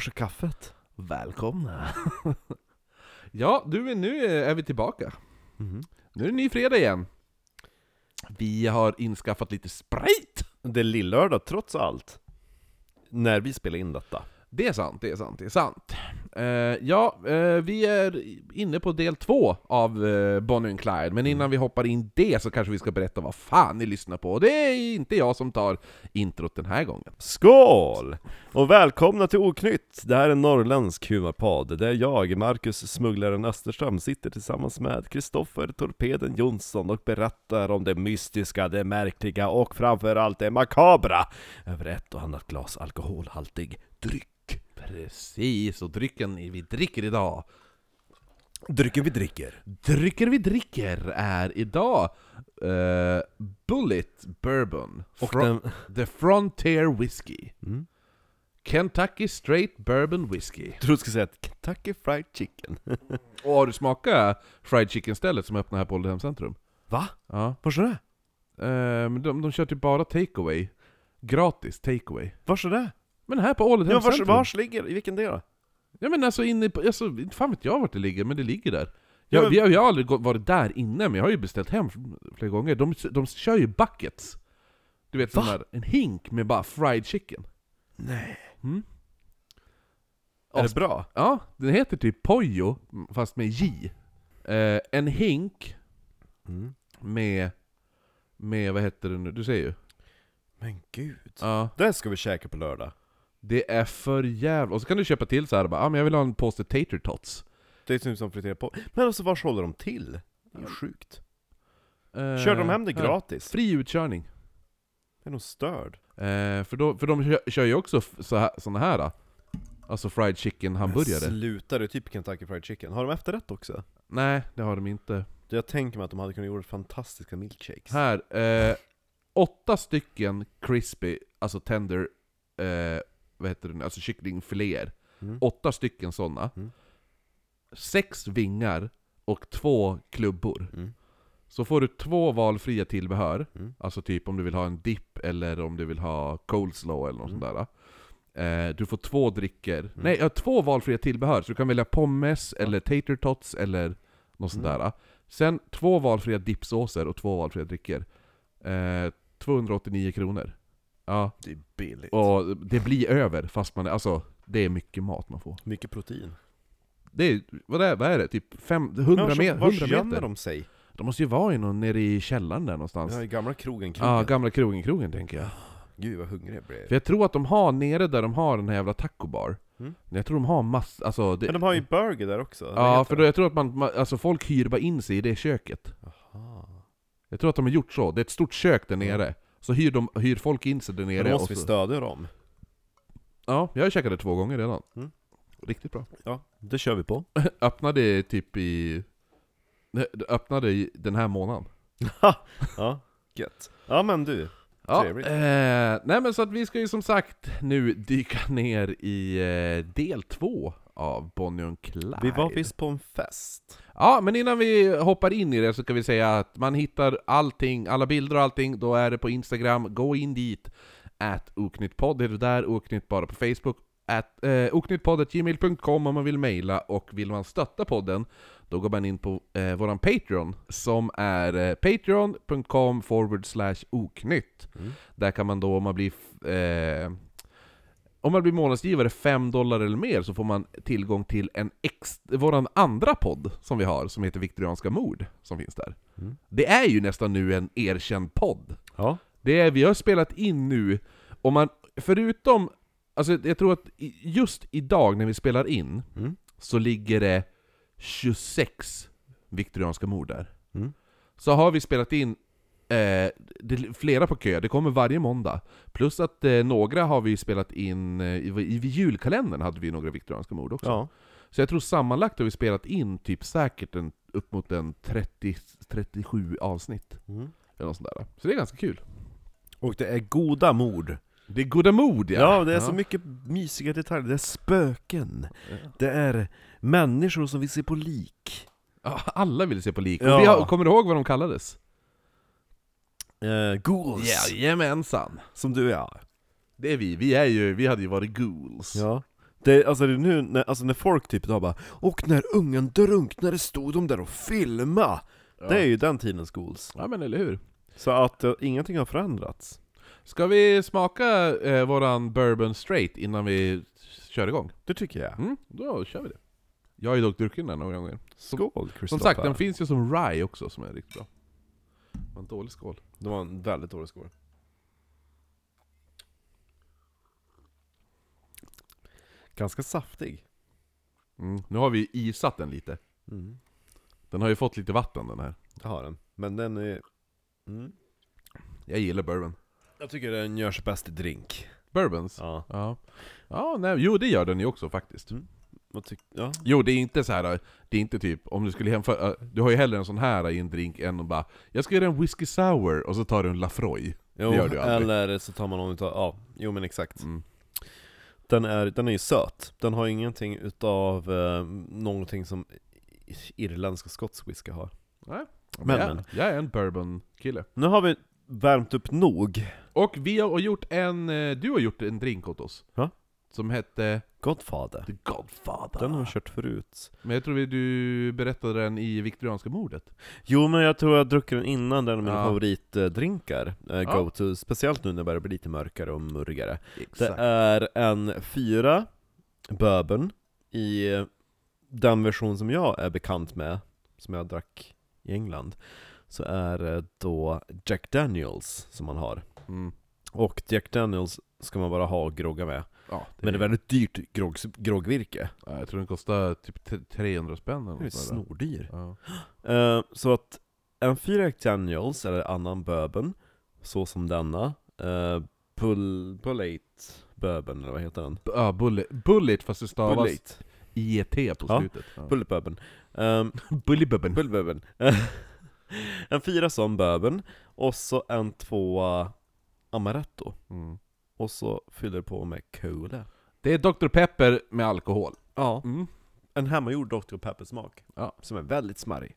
Vars är kaffet? Välkomna! ja, du, nu är vi tillbaka. Mhm. Nu är det ny fredag igen. Vi har inskaffat lite sprit! Det är lillördag trots allt. När vi spelar in detta. Det är sant, det är sant, det är sant. Eh, ja, eh, vi är inne på del två av uh, Bonnie and Clyde, men innan vi hoppar in det så kanske vi ska berätta vad fan ni lyssnar på. Och det är inte jag som tar introt den här gången. Skål! Och välkomna till Oknytt! Det här är en norrländsk humorpodd, där jag, Marcus Smugglaren Österström, sitter tillsammans med Kristoffer Torpeden Jonsson och berättar om det mystiska, det märkliga och framförallt det makabra över ett och annat glas alkoholhaltig dryck. Precis, och drycken vi dricker idag Drycken vi dricker. Drycken vi dricker är idag eh, Bullet Bourbon Och Fro- den... The Frontier Whiskey Mm. Kentucky Straight Bourbon Whiskey Jag trodde du skulle säga att Kentucky Fried Chicken. Och har du smakat Fried Chicken-stället som öppnar här på Ålidhem centrum? Va? Ja, Vars är det? eh, de, de kör typ bara takeaway Gratis takeaway Vars är det? Men här på Ålidhem Ja, vars, ligger I vilken del? Ja men alltså inne på, alltså, inte fan vet jag vart det ligger, men det ligger där Ja, jag, men- vi har, jag har aldrig varit där inne, men jag har ju beställt hem flera gånger De, de kör ju buckets Du vet sån Va? där, en hink med bara fried chicken Nej. mm. Är Ja, det bra? Ja, den heter typ Pojo, fast med J eh, En hink Mm. med, med, vad heter det nu, du säger ju Men gud. Ja, Det ska vi käka på lördag. Det är för jävla Och så kan du köpa till så här bara, ah, men jag vill ha en påse tater tots Det är typ som friterar på. Men alltså vars håller de till? Det är ju sjukt. eh, Kör de hem det här. gratis? Fri utkörning Är de störd? Eh, för, då, för de kör, kör ju också f- så här, såna här då. Alltså fried chicken hamburgare Sluta, det är typ Kentucky Fried Chicken. Har de efterrätt också? Nej, det har de inte Jag tänker mig att de hade kunnat göra fantastiska milkshakes. Här, eh, åtta stycken crispy, alltså tender, eh, vad heter det nu, alltså kycklingfiléer Mm. Åtta stycken sådana Mm. Sex vingar och två klubbor Mm. Så får du två valfria tillbehör Mm. Alltså typ om du vill ha en dipp eller om du vill ha coleslaw eller något Mm. sånt där eh, Du får två dricker, nej ja, två valfria tillbehör Så du kan välja pommes eller tater tots eller något sånt Mm. där Sen två valfria dippsåser och två valfria dricker eh, 289 kronor Ja, Det är billigt. och det blir över fast man alltså det är mycket mat man får Mycket protein. Det är, vad är, vad är det? Typ fem, 100, Vars, me- vars 100 gömmer meter? de sig? De måste ju vara i någon, nere i källaren där någonstans Ja, Ja, i gamla krogen, krogen. gamla krogen, krogen tänker jag Gud vad hungrig jag blev. För jag tror att de har nere där de har den här jävla taco bar Mm. Jag tror de har mass, alltså det, Men de har ju burger där också. Ja, för då, jag tror att man, alltså folk hyr bara in sig i det köket Aha. Jag tror att de har gjort så, det är ett stort kök där Ja. nere Så hyr, de, hyr folk in sig där nere då måste och vi så, stödja dem. Ja, jag har käkat det två gånger redan Mm. Riktigt bra Ja, det kör vi på. Öppnade typ i... Öppnade i den här månaden ja, gött. Ja men du. Ja, eh, nej men så att vi ska ju som sagt nu dyka ner i eh, del två av Bonnie och Clyde. Vi var visst på en fest. Ja, men innan vi hoppar in i det så kan vi säga att man hittar allting, alla bilder och allting, då är det på Instagram, gå in dit. At oknyttpodd är det där, oknytt bara på Facebook. At, eh, oknyttpodd.gmail.com om man vill mejla, och vill man stötta podden, då går man in på eh, våran Patreon, som är eh, patreon.com forward oknytt. Mm. Där kan man då, om man blir eh, om man blir månadsgivare 5 dollar eller mer så får man tillgång till en ex, våran andra podd som vi har, som heter Viktorianska mord, som finns där. Mm. Det är ju nästan nu en erkänd podd. Ja. Det är, vi har spelat in nu, och man, förutom, alltså jag tror att just idag när vi spelar in, Mm. så ligger det 26 Viktorianska mord där. Mm. Så har vi spelat in eh, det är flera på kö, det kommer varje måndag. Plus att eh, några har vi spelat in, eh, i, i julkalendern hade vi några viktorianska mord också. Ja. Så jag tror sammanlagt har vi spelat in typ säkert en, upp mot en 30, 37 avsnitt. Mm. Eller något sånt där. Så det är ganska kul. Och det är goda mord. Det är goda mod ja! Ja, det är så mycket mysiga detaljer. Det är spöken. Det är människor som vill se på lik. Ja, alla vill se på lik. Ja. Och vi har, kommer du ihåg vad de kallades? Eh, ghouls. Jajamensan! Som du är. Det är vi, vi är ju, vi hade ju varit ghouls. Ja. Det, alltså det är nu, när, alltså när folk typ idag bara Och när ungen drunknade stod de där och filma Ja. Det är ju den tidens goals. Ja men eller hur? Så att eh, ingenting har förändrats. Ska vi smaka eh, våran bourbon straight innan vi kör igång? Det tycker jag. Mm, då kör vi det. Jag har ju dock druckit den några gånger. Skål Som Kristoffer. sagt, den finns ju som rye också som är riktigt bra. Var en dålig skål. Det var en väldigt dålig skål. Ganska saftig. Mm. Nu har vi isat den lite. Mm. Den har ju fått lite vatten den här. Det har den. Men den är... Mm. Jag gillar bourbon. Jag tycker den gör sig bäst i drink. Bourbons? Ja. Ja. Ja, nej, jo det gör den ju också faktiskt. Ja. Jo, det är inte så här. det är inte typ, om du skulle jämföra, du har ju hellre en sån här i en drink än att bara Jag ska göra en whisky sour, och så tar du en Lafroy. Jo, Det gör du ju aldrig. eller så tar man någon utav... Ja, jo men exakt. Mm. Den är, den är ju söt. Den har ingenting utav eh, någonting som irländsk och skotsk whisky har. Nej. Men, jag, men. jag är en bourbon-kille. Nu har vi värmt upp nog. Och vi har gjort en, eh, du har gjort en drink åt oss. Ja. Som hette Godfather. The Godfather. Den har vi kört förut. Men jag tror vi, du berättade den i Viktorianska mordet. Jo men jag tror jag druckit den innan, den är mina Ja. favoritdrinkar. Eh, Ja. Speciellt nu när det börjar bli lite mörkare och murrigare. Det Exakt. är en fyra bourbon i den version som jag är bekant med, som jag drack i England. Så är det då Jack Daniels som man har. Mm. Och Jack Daniels ska man bara ha och grogga med. Ja, det Men det är väldigt dyrt grogg, groggvirke. ja, jag tror den kostar typ t- 300 spänn eller Det är något sånt där. snordyr. Ja. Eh, så att en fyra Jack Daniels, eller annan bourbon, så som denna, uh, pull, Pullate bourbon, eller vad heter den? Ja, bullet, bullet fast det stavas Pullate. IET på Ja, slutet. Ja. Bullet bourbon. Um, Bullybubben. Bullet bourbon. en fyra sån bourbon, och så en tvåa amaretto. Mm. Och så fyller på med cola. Det är Dr Pepper med alkohol. Ja, Mm. en hemmagjord Dr. Pepper-smak. Ja. Som är väldigt smarrig.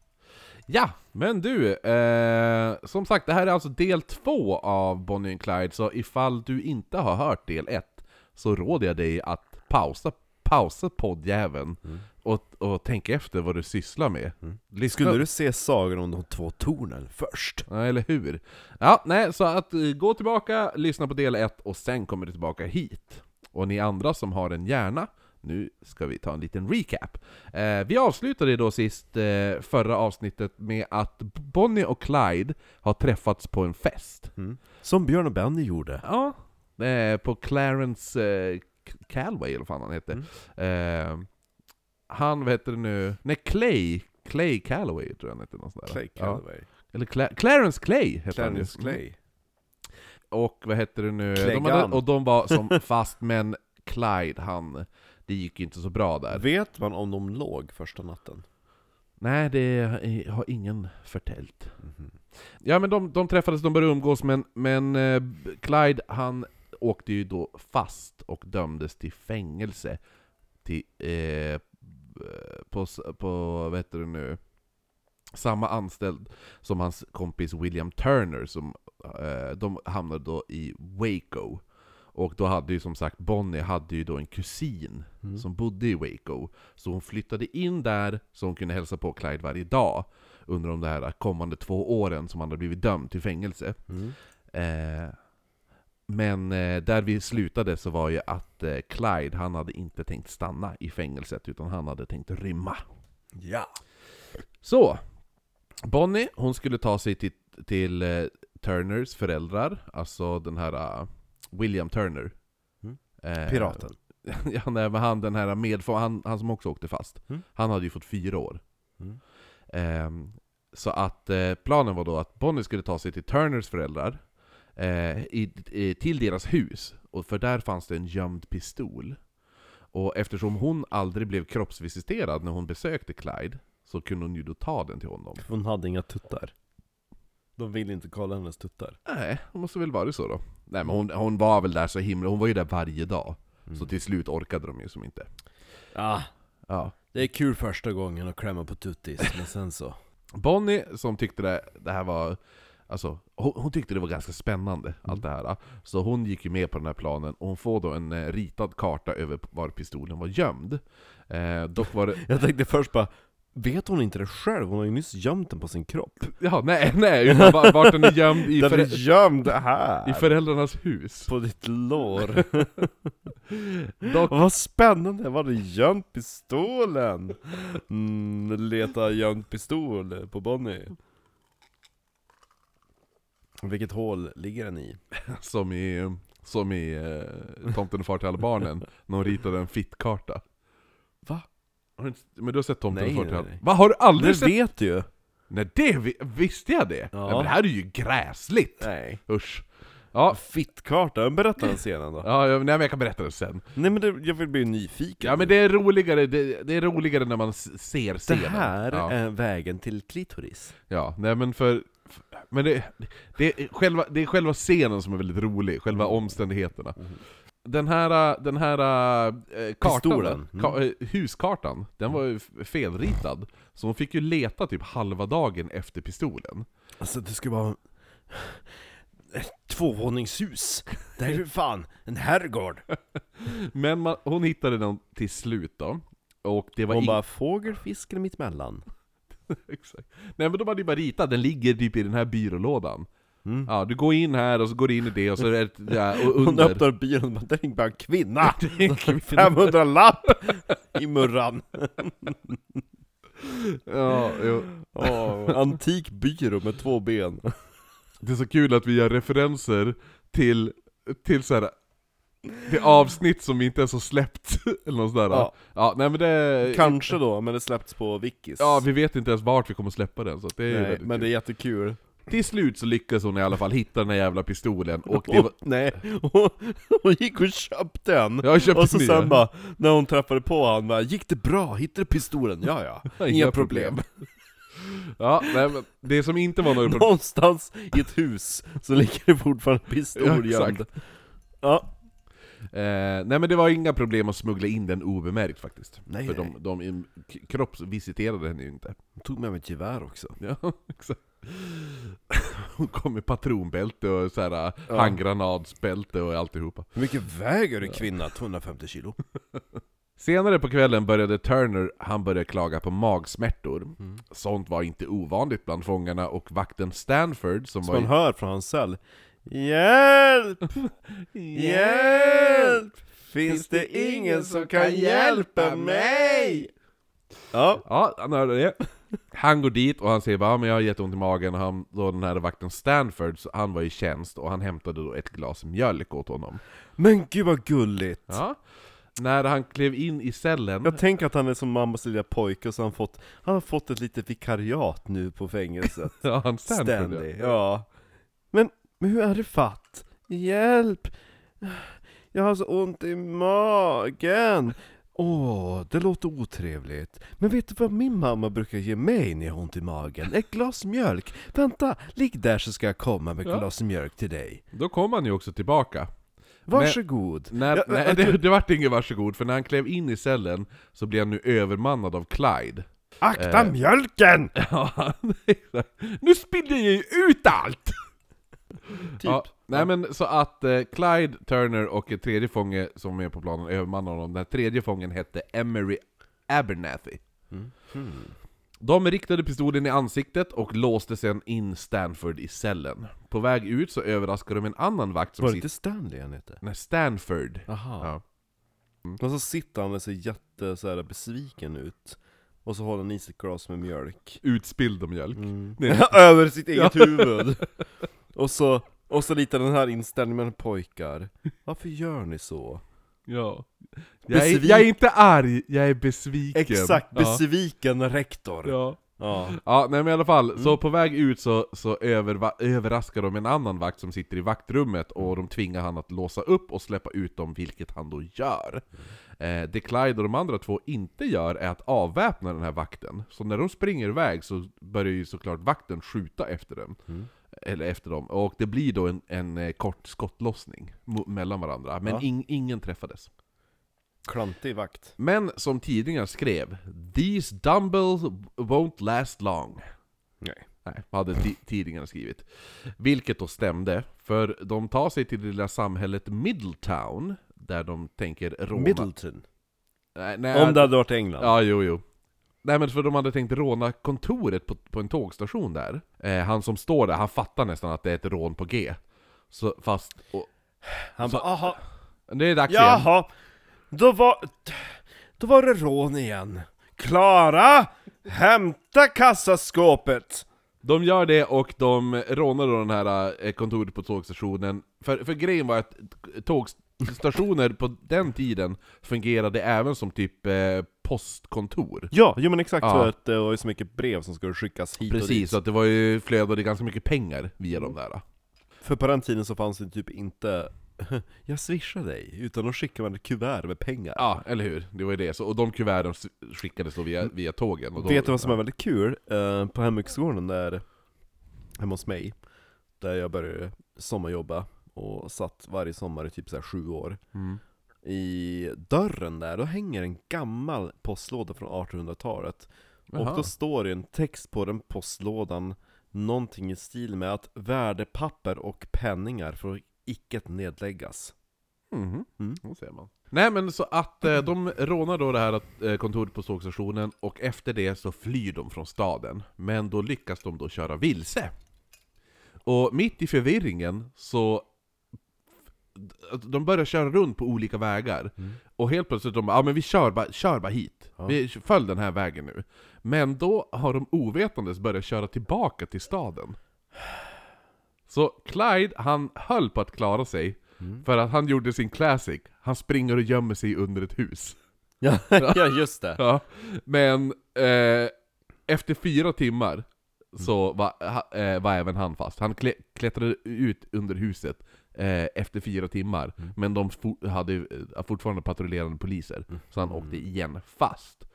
Ja, men du, eh, som sagt det här är alltså del två av Bonnie and Clyde, så ifall du inte har hört del ett, så råder jag dig att pausa, pausa poddjäveln Mm. och, och tänka efter vad du sysslar med. Mm. Skulle du se Sagan om de två tornen först? Ja, eller hur? Ja, nej, så att eh, gå tillbaka, lyssna på del 1 och sen kommer du tillbaka hit. Och ni andra som har en hjärna, nu ska vi ta en liten recap. Eh, vi avslutade då sist eh, förra avsnittet med att Bonnie och Clyde har träffats på en fest. Mm. Som Björn och Benny gjorde. Ja, eh, på Clarence eh, Calway eller vad fan han heter. Mm. Eh, han, vad heter det nu? Nej, Clay. Clay Calloway tror jag han där. Clay Ja. Calloway. Eller Cla- Clarence Clay heter han ju. Clarence Clay. Och vad hette det nu? De hade, och de var som fast, men Clyde, han... Det gick ju inte så bra där. Vet man om de låg första natten? Nej, det har ingen förtält. Mhm. Ja men de, de träffades, de började umgås, men, men eh, Clyde, han åkte ju då fast och dömdes till fängelse. Till, eh, på, på, vad heter det nu? Samma anställd som hans kompis William Turner, som, eh, de hamnade då i Waco. Och då hade ju som sagt, Bonnie hade ju då en kusin Mm. som bodde i Waco. Så hon flyttade in där så hon kunde hälsa på Clyde varje dag under de där kommande två åren som han hade blivit dömd till fängelse. Mm. Eh, men eh, där vi slutade så var ju att eh, Clyde, han hade inte tänkt stanna i fängelset utan han hade tänkt rymma. Ja. Så, Bonnie, hon skulle ta sig till, till eh, Turners föräldrar, alltså den här eh, William Turner. Mm. Eh, Piraten. ja, nej, men han den här med, han, han som också åkte fast. Mm. Han hade ju fått fyra år. Mm. Ehm, så att eh, planen var då att Bonnie skulle ta sig till Turners föräldrar, eh, i, i, till deras hus, och för där fanns det en gömd pistol. Och eftersom hon aldrig blev kroppsvisiterad när hon besökte Clyde, så kunde hon ju då ta den till honom. Hon hade inga tuttar. De ville inte kolla hennes tuttar. Nej, det måste väl vara så då. Nej men hon, hon var väl där så himla, hon var ju där varje dag. Mm. Så till slut orkade de ju som inte. Ja, Ja. det är kul första gången att klämma på tuttis, men sen så... Bonnie, som tyckte det, det här var Alltså, hon, hon tyckte det var ganska spännande, allt det här. Så hon gick ju med på den här planen, och hon får då en eh, ritad karta över var pistolen var gömd. Eh, dock var det... Jag tänkte först bara, vet hon inte det själv? Hon har ju nyss gömt den på sin kropp. Ja, nej, nej, utan va- vart den är gömd i, Den är förä- gömd här! i föräldrarnas hus. På ditt lår. Dock, vad spännande, var det gömt pistolen? Mm, leta gömd pistol på Bonnie. Vilket hål ligger den i? som i, som i eh, Tomten och far till alla barnen, när hon ritade en fittkarta. Va? Har du inte- Men du har sett Tomten Nej, och far till nej, alla nej. Va, har du aldrig Det sett? vet du ju! Nej det vi, visste jag det? Ja. Nej, men det här är ju gräsligt! Nej. Usch. Ja, Fittkarta, berätta den scenen då. ja jag, nej, men jag kan berätta det sen. Nej men det, jag vill bli nyfiken. Ja men det är roligare, det, det är roligare när man ser Det scenen. här ja. är vägen till klitoris. Ja, nej men för... Men det, det, är själva, det är själva scenen som är väldigt rolig, själva Mm. omständigheterna. Den här, den här eh, kartan. Mm. ka, eh, huskartan, den var ju felritad. Så hon fick ju leta typ halva dagen efter pistolen. Alltså det ska vara... Tvåvåningshus! Det här är ju fan en herrgård! Men man, hon hittade den till slut då. Och det var Hon bara, fågel, fisk eller mittemellan? Exakt. Nej men de hade ju bara ritat, den ligger typ i den här byrålådan. Mm. Ja, du går in här och så går du in i det och så är det ett, ja, och Hon under... öppnar bilen och bara, det är bara en kvinna! Det är en kvinna. 500 lapp i murran! Ja, jo. Åh, antik byrå med två ben. Det är så kul att vi gör referenser till, till så här, till avsnitt som vi inte ens har släppt, eller något sådär. Ja. Ja. nej men det... Kanske då, men det släppts på Wikis. Ja, vi vet inte ens vart vi kommer släppa den, så det är Nej, men det är kul. jättekul. Till slut så lyckas hon i alla fall hitta den här jävla pistolen, och det var... nej, hon, hon gick och köpte en. Jag har köpt och så nya. sen bara, när hon träffade på han bara, gick det bra? Hittade du pistolen? Ja ja, inga problem. Ja, nej, men det som inte var några problem... Någonstans i ett hus så ligger det fortfarande pistol Ja, gömd. Ja, Eh, nej men det var inga problem att smuggla in den obemärkt faktiskt. Nej, För nej. de, de kroppsvisiterade henne ju inte. hon tog med mig ett gevär också. Ja, exakt. Hon kom med patronbälte och så här, Ja. handgranatsbälte och alltihopa. Hur mycket väger en kvinna? 250 kilo. Senare på kvällen började Turner, han började klaga på magsmärtor. Mm. Sånt var inte ovanligt bland fångarna och vakten Stanford som Som var man hör från hans cell. Hjälp! Hjälp! Finns det ingen som kan hjälpa mig? Ja, Ja, han hörde det. Han går dit och han säger bara "Ja, men jag har jätteont i magen, och han, då den här vakten Stanford, så han var i tjänst och han hämtade då ett glas mjölk åt honom. men gud vad gulligt! Ja. När han klev in i cellen... Jag tänker att han är som mammas lilla pojke, och så han fått, han har fått ett litet vikariat nu på fängelset. Ja, han. Stanley, ja. Men, men hur är det fatt? Hjälp! Jag har så ont i magen! Åh, det låter otrevligt. Men vet du vad min mamma brukar ge mig när jag har ont i magen? Ett glas mjölk! Vänta, ligg där så ska jag komma med ett Ja. glas mjölk till dig. Då kom han ju också tillbaka. Varsågod! När, Ja, nej, jag det, det vart ingen varsågod, för när han klev in i cellen så blev han nu övermannad av Clyde. Akta eh, mjölken! Ja, nu spillde jag ju ut allt! Typ. Ja, nej men så att eh, Clyde, Turner och en tredje fånge som är på planen övermannar honom. Den här tredje fången hette Emery Abernathy. Mm. Hmm. De riktade pistolen i ansiktet och låste sen in Stanford i cellen. På väg ut så överraskade de en annan vakt som Var det sitter... inte Stanley han hette? Nej, Stanford. Aha. Ja. Och så sitter han och ser jätte så här, besviken ut. Och så håller han i sig ett glas med mjölk. Utspilld mjölk. Mm. Över sitt eget huvud! och, så, och så lite den här inställningen pojkar. Varför gör ni så? Ja. Jag är, jag är inte arg, jag är besviken. Exakt, Ja. besviken rektor! Ja. Ja. Ja, nej men i alla fall, Mm. så på väg ut så, så överva- överraskar de en annan vakt som sitter i vaktrummet och de tvingar han att låsa upp och släppa ut dem, vilket han då gör. Eh, det Clyde och de andra två inte gör är att avväpna den här vakten. Så när de springer iväg så börjar ju såklart vakten skjuta efter dem. Mm. Eller efter dem, och det blir då en, en eh, kort skottlossning mellan varandra, men Ja. ing- ingen träffades. Klantig vakt. Men som tidningar skrev 'These dumbbells won't last long' Nej. Nej, hade ti- tidningarna skrivit. Vilket då stämde, för de tar sig till det lilla samhället Middletown, där de tänker råna... Middleton. Nej, nej, Om det hade varit England. Ja, jo, jo. Nej men för de hade tänkt råna kontoret på, på en tågstation där. Eh, han som står där, han fattar nästan att det är ett rån på G. Så fast... Och, Han bara, aha, det är dags igen. jaha, då var, då var det rån igen. Klara, hämta kassaskåpet! De gör det och de rånar då den här eh, kontoret på tågstationen. För, för grejen var att tågstationer på den tiden fungerade även som typ eh, postkontor. Ja, jo men exakt Ja. för att det var ju så mycket brev som skulle skickas hit och Precis, dit. så att det var ju flödade ganska mycket pengar via de där. För på den tiden så fanns det typ inte Jag swishar dig, utan då skickar man ett kuvert med pengar. Ja, eller hur? Det var ju det. Så, och de kuverten skickades då via, via tågen. Och då, Vet du vad som är väldigt kul? Eh, på hembygdsgården där, hemma hos mig, där jag började sommarjobba och satt varje sommar i typ så här sju år. Mm. I dörren där, då hänger en gammal postlåda från 1800-talet. Och då står det en text på den postlådan, någonting i stil med att värdepapper och penningar får icke nedläggas. Mhm, Mm. då ser man. Nej men så att eh, de rånar då det här eh, kontoret på tågstationen, och efter det så flyr de från staden. Men då lyckas de då köra vilse. Och mitt i förvirringen så... De börjar köra runt på olika vägar. Och helt plötsligt de ja men vi kör bara, kör bara hit. Ja. Vi följ den här vägen nu. Men då har de ovetandes börjat köra tillbaka till staden. Så Clyde, han höll på att klara sig, Mm. för att han gjorde sin classic. Han springer och gömmer sig under ett hus. Ja, ja just det. Ja. Men eh, efter fyra timmar så var, ha, eh, var även han fast. Han klättrade ut under huset eh, efter fyra timmar, men de for, hade eh, fortfarande patrullerande poliser. Så han åkte igen fast.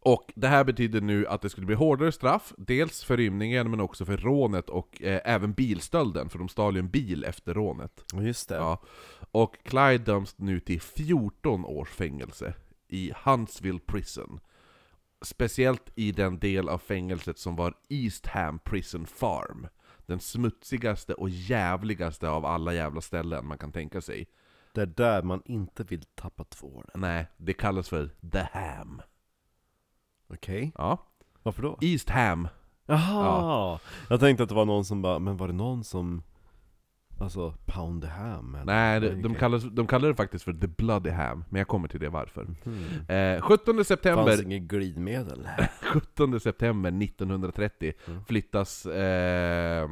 Och det här betyder nu att det skulle bli hårdare straff, dels för rymningen men också för rånet och eh, även bilstölden, för de stal ju en bil efter rånet. Just det. Ja. Och Clyde döms nu till 14 års fängelse i Huntsville Prison. Speciellt i den del av fängelset som var Eastham Prison Farm. Den smutsigaste och jävligaste av alla jävla ställen man kan tänka sig. Det är där man inte vill tappa tvålen. Nej, det kallas för The Ham. Okej, Ja. varför då? Eastham. Jaha! Jag tänkte att det var någon som bara, men var det någon som... Alltså, pound ham? Eller? Nej, de, de, Okej. kallar, de kallar det faktiskt för The Bloody Ham, men jag kommer till det varför. Hmm. Eh, 17 september Fanns inget glidmedel? 17 september 1930 Mm. flyttas, eh,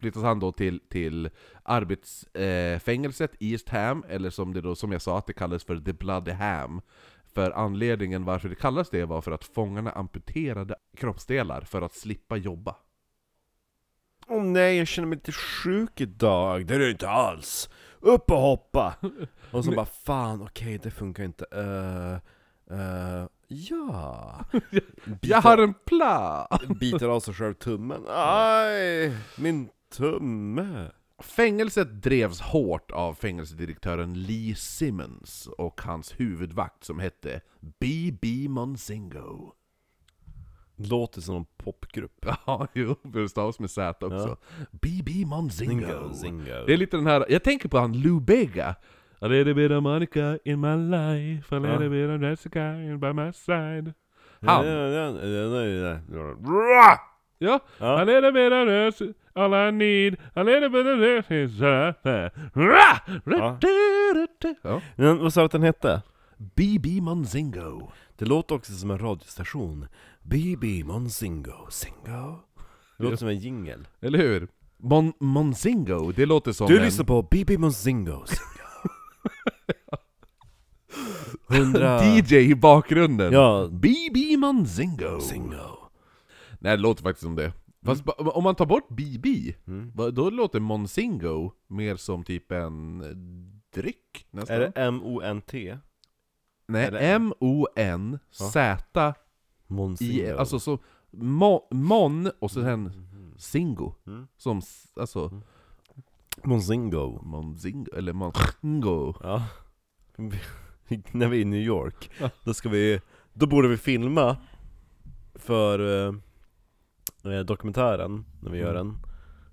flyttas han då till, till arbetsfängelset eh, East Ham, eller som, det då, som jag sa att det kallas för The Bloody Ham. För anledningen varför det kallas det var för att fångarna amputerade kroppsdelar för att slippa jobba. Åh nej, jag känner mig lite sjuk idag. Det är det inte alls. Upp och hoppa! Och så Men- bara, fan okej det funkar inte. Uh, uh, ja. Jag har en plan! Biter av sig själv tummen. Aj, min tumme. Fängelset drevs hårt av fängelsedirektören Lee Simmons och hans huvudvakt som hette B.B. Monzingo. Låter som en popgrupp. Ja, jo, för det stavas med Z också. B.B. Monzingo. Zingo. Det är lite den här, jag tänker på han Lou Bega. A little bit of Monica in my life, a little Ja. bit of Jessica in by my side. Han. ja, a little bit of this, all I need, a little bit of this is Ra! Ja. Ja. Men vad sa du att den hette? B.B. Monzingo. Det låter också som en radiostation. BB Monzingo, Zingo. Det låter som en jingel. Eller hur? Mon Monzingo, det låter som Du en... lyssnar på BB Monzingo, Zingo. 100... DJ i bakgrunden. Ja, B.B. Monzingo. Zingo. Nej, det låter faktiskt som det. Fast ba- om man tar bort BB, Mm. va- då låter Monzingo mer som typ en eh, dryck nästan. Är det M-O-N-T? Nej, det- M-O-N-Z-I, Monzingo. alltså så mo, Mon och sen Zingo. Mm. Som, s- alltså, Monzingo. Monzingo, eller Monzingo. Ja. När vi är i New York, Ja. då ska vi, då borde vi filma för, eh, eh, dokumentären, när vi gör Mm. den,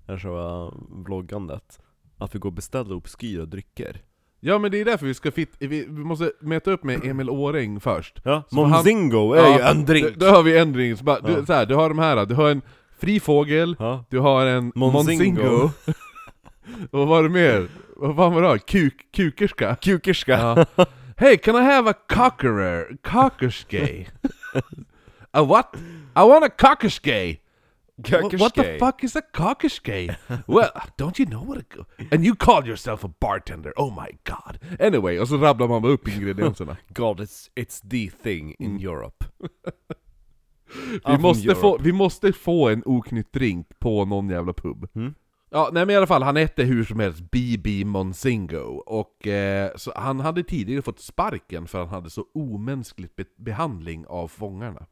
eller själva vloggandet, att vi går och beställer obskyra drycker. Ja men det är därför vi ska fit, vi, vi måste mäta upp med Emil Åring först. Ja, Så han- Monzingo är ju en drink! Då, då har vi en drink, så, bara, Ja. du, så här, du har de här, du har en fri fågel, Ja. du har en Monzingo. Monzingo, och vad var det mer? Vad fan var det? Kuk, kukerska? Kukerska! Ja. Hey, can I have a cockerer? Cockerskay? a what? I want a cockerskay! What, what the fuck is a cockerskay? well, don't you know what a... And you call yourself a bartender, oh my god! Anyway, och så rabblar man bara upp ingredienserna. God, it's, it's the thing in Europe. Vi måste, få, vi måste få en oknytt drink på någon jävla pub. Mm. Ja, nej men i alla fall, han hette hur som helst BB Monzingo, och eh, han hade tidigare fått sparken för han hade så omänskligt be- behandling av fångarna.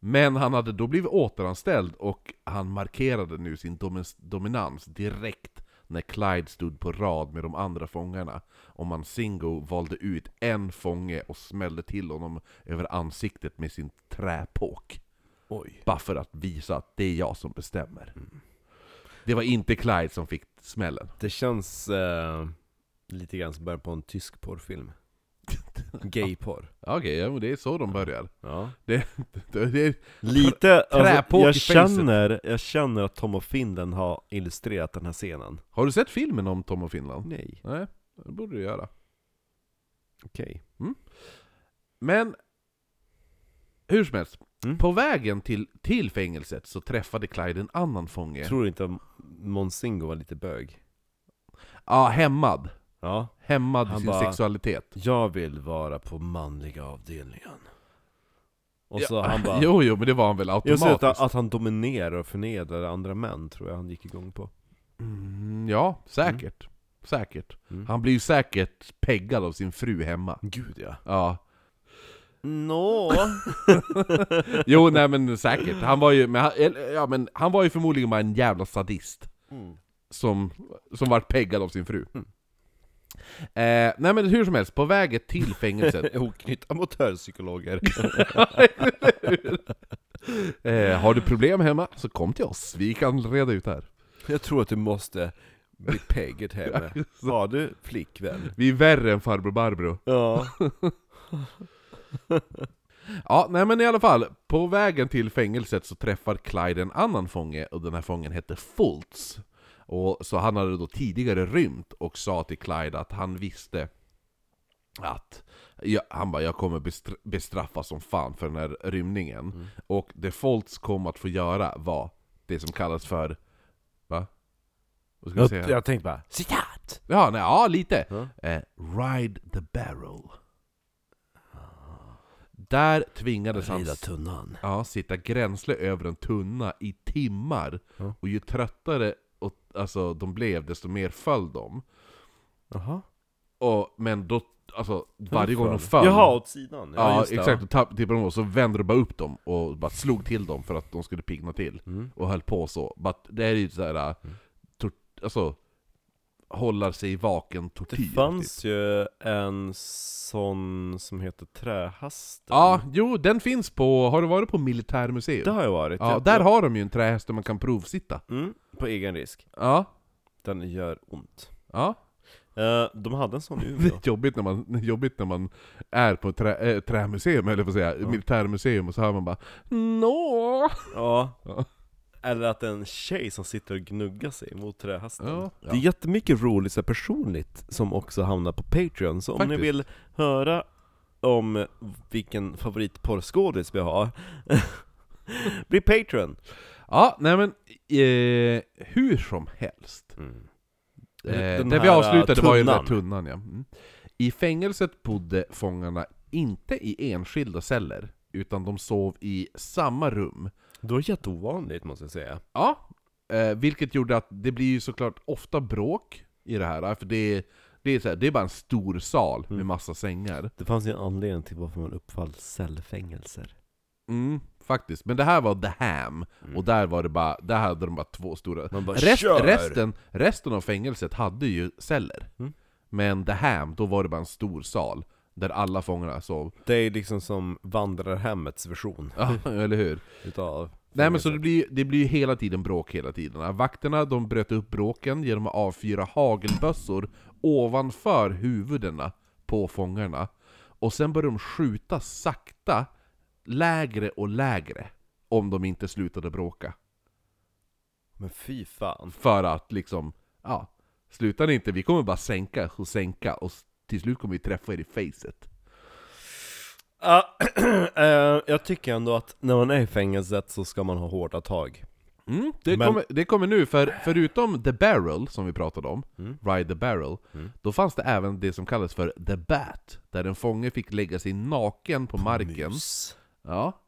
Men han hade då blivit återanställd och han markerade nu sin dominans direkt när Clyde stod på rad med de andra fångarna. Och Monzingo valde ut en fånge och smällde till honom över ansiktet med sin träpåk. Oj. Bara för att visa att det är jag som bestämmer. Det var inte Clyde som fick smällen. Det känns eh, lite grann som början på en tysk porrfilm. Gayporr. Okej, ja, men det är så de börjar. Ja. Det, det, det, Lite, alltså, jag känner, jag känner att Tom och Finland har illustrerat den här scenen. har du sett filmen om Tom och Finland? Nej, Nej, det borde du göra. okej. Men, hur som helst. Mm. På vägen till, till fängelset så träffade Clyde en annan fånge. Tror du inte att Monzingo var lite bög? Ja, hämmad. Ja. Hämmad i Han sin bara- sexualitet. Jag vill vara på manliga avdelningen. Och så ja, han bara... Jo, jo, men det var han väl automatiskt. att, att han dominerar och förnedrar andra män, tror jag han gick igång på. Mm, ja, säkert. Säkert. Mm. Han blir ju säkert peggad av sin fru hemma. Gud ja. Ja. Nå. Jo, nej men säkert. Han var ju, men han, ja, men han var ju förmodligen bara en jävla sadist. Mm. Som, som vart peggad av sin fru. Eh, nej men hur som helst, på vägen till fängelset Oknytt amatörpsykologer. eh, Har du problem hemma, så kom till oss, vi kan reda ut det här. Jag tror att du måste bli pegged hemma. Har du flickvän? Vi är värre än farbror Barbro. Ja. Ja, nej men i alla fall, på vägen till fängelset så träffar Clyde en annan fånge, och den här fången hette Fultz. Och så han hade då tidigare rymt och sa till Clyde att han visste att ja, han bara 'Jag kommer bestr- bestraffas som fan för den här rymningen' Mm. Och det Fultz kom att få göra var det som kallas för... Va? Vad ska jag Jag, säga? jag tänkte bara, citat! Ja, nej, ja lite! Ja. Eh, ride the barrel. Där tvingades han tunnan. ja, sitta gränsle över en tunna i timmar. Ja. Och ju tröttare och, alltså, de blev, desto mer föll de. Jaha. Och, men då, alltså varje gång de föll Jaha, åt sidan. Ja, just det, exakt, och tapp, tippade de och så vände de bara upp dem och bara slog till dem för att de skulle pigna till. Mm. Och höll på så. But det är ju såhär, tor- alltså, hålla sig vaken tortyr. Det fanns typ. ju en sån som heter Trähasten. Ja, jo, den finns på, har du varit på militärmuseum? Det har jag varit. Ja, Jag- där har de ju en trähäst där man kan provsitta. Mm, på egen risk. Ja, Den gör ont. ja. Eh, de hade en sån i Det Umeå. är jobbigt när man, jobbigt när man är på ett trä, äh, trämuseum, eller vad säga, Ja. militärmuseum, och så hör man bara Nå. Ja. Ja. Eller att en tjej som sitter och gnuggar sig mot trähästen. Ja. Det är jättemycket roligt så här personligt som också hamnar på Patreon, så om Faktiskt. ni vill höra om vilken favoritporrskådis vi har, bli Patreon! Ja, nej men, eh, hur som helst. Eh, Den det vi avslutade var ju den där tunnan. tunnan ja. Mm. I fängelset bodde fångarna inte i enskilda celler, utan de sov i samma rum. Det var jätteovanligt måste jag säga. Ja, eh, vilket gjorde att det blir ju såklart ofta bråk i det här, för det är, det är, så här, det är bara en stor sal med Mm. massa sängar. Det fanns ju en anledning till varför man uppfann cellfängelser. Mm, faktiskt. Men det här var The Ham, Mm. och där var det bara, där hade de bara två stora... Man bara Rest, resten, resten av fängelset hade ju celler. Mm. Men The Ham, då var det bara en stor sal, där alla fångarna sov. Det är liksom som vandrarhemmets version Ja, eller hur? utav Nej men så det blir, det blir ju hela tiden bråk hela tiden. Vakterna de bröt upp bråken genom att avfyra hagelbössor ovanför huvudena på fångarna. Och sen började de skjuta sakta, lägre och lägre, om de inte slutade bråka. Men fy fan. För att liksom, ja, slutar ni inte, vi kommer bara sänka och sänka, och till slut kommer vi träffa er i facet. Ja, eh, jag tycker ändå att när man är i fängelset så ska man ha hårda tag. Mm, det, Men- kommer, det kommer nu, för förutom The Barrel som vi pratade om, Mm. Ride the Barrel, Mm. då fanns det även det som kallas för The Bat, där en fånge fick lägga sig naken på marken. Mus. Ja.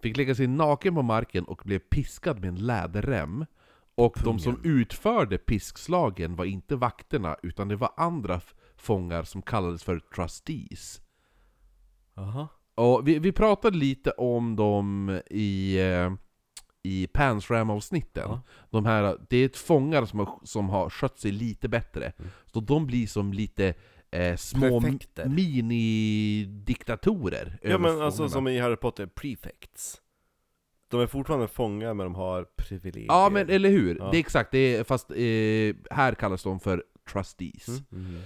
Fick lägga sig naken på marken och blev piskad med en läderrem. Och de som utförde piskslagen var inte vakterna, utan det var andra fångar som kallades för trustees. Jaha. Och vi, vi pratade lite om dem i, eh, i Pansram-avsnitten. Ja. De här, det är ett fångar som har, som har skött sig lite bättre. Så de blir som lite eh, små Prefekter. mini-diktatorer Ja över men alltså fångarna. som i Harry Potter, prefects. De är fortfarande fångar men de har privilegier. Ja men eller hur? Ja. Det är exakt, det är, fast eh, här kallas de för trustees. Mm. Mm.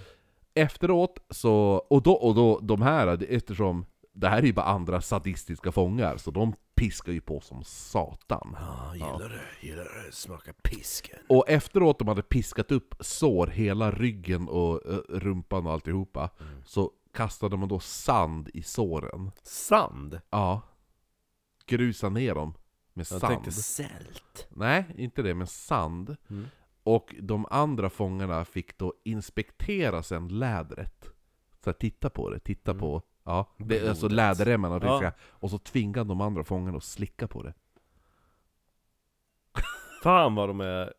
Efteråt så, och då, och då de här, det- eftersom det här är ju bara andra sadistiska fångar, så de piskar ju på som satan. Ah, gillar det, gillar det, smaka pisken. Och efteråt de hade piskat upp sår, hela ryggen och eh, rumpan och alltihopa, Mm. så kastade man då sand i såren. Sand? Ja. Grusa ner dem med Jag sand. tänkte sält. Nej, inte det, men sand. Mm. Och de andra fångarna fick då inspektera sen lädret. Så här, titta på det, titta Mm. på... Ja, det, alltså det vill Ja. Och så tvingade de andra fångarna att slicka på det. Fan vad de är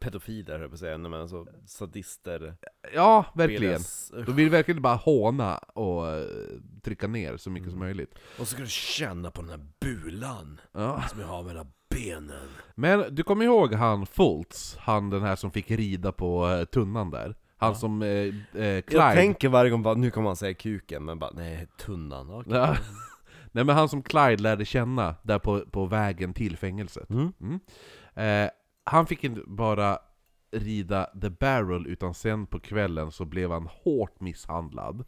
pedofiler höll jag på att säga, men alltså sadister. Ja, verkligen. BLS. De vill verkligen bara håna och eh, trycka ner så mycket som Mm. möjligt. Och så ska du känna på den här bulan Ja. som jag har mellan benen. Men du kommer ihåg han Fultz? Han den här som fick rida på eh, tunnan där? Han som eh, eh, Clyde... Jag tänker varje gång bara, nu kommer man säga kuken, men bara nej, tunnan. okej. Ja. Nej men han som Clyde lärde känna där på, på vägen till fängelset. Mm. Mm. Eh, han fick inte bara rida the barrel, utan sen på kvällen så blev han hårt misshandlad.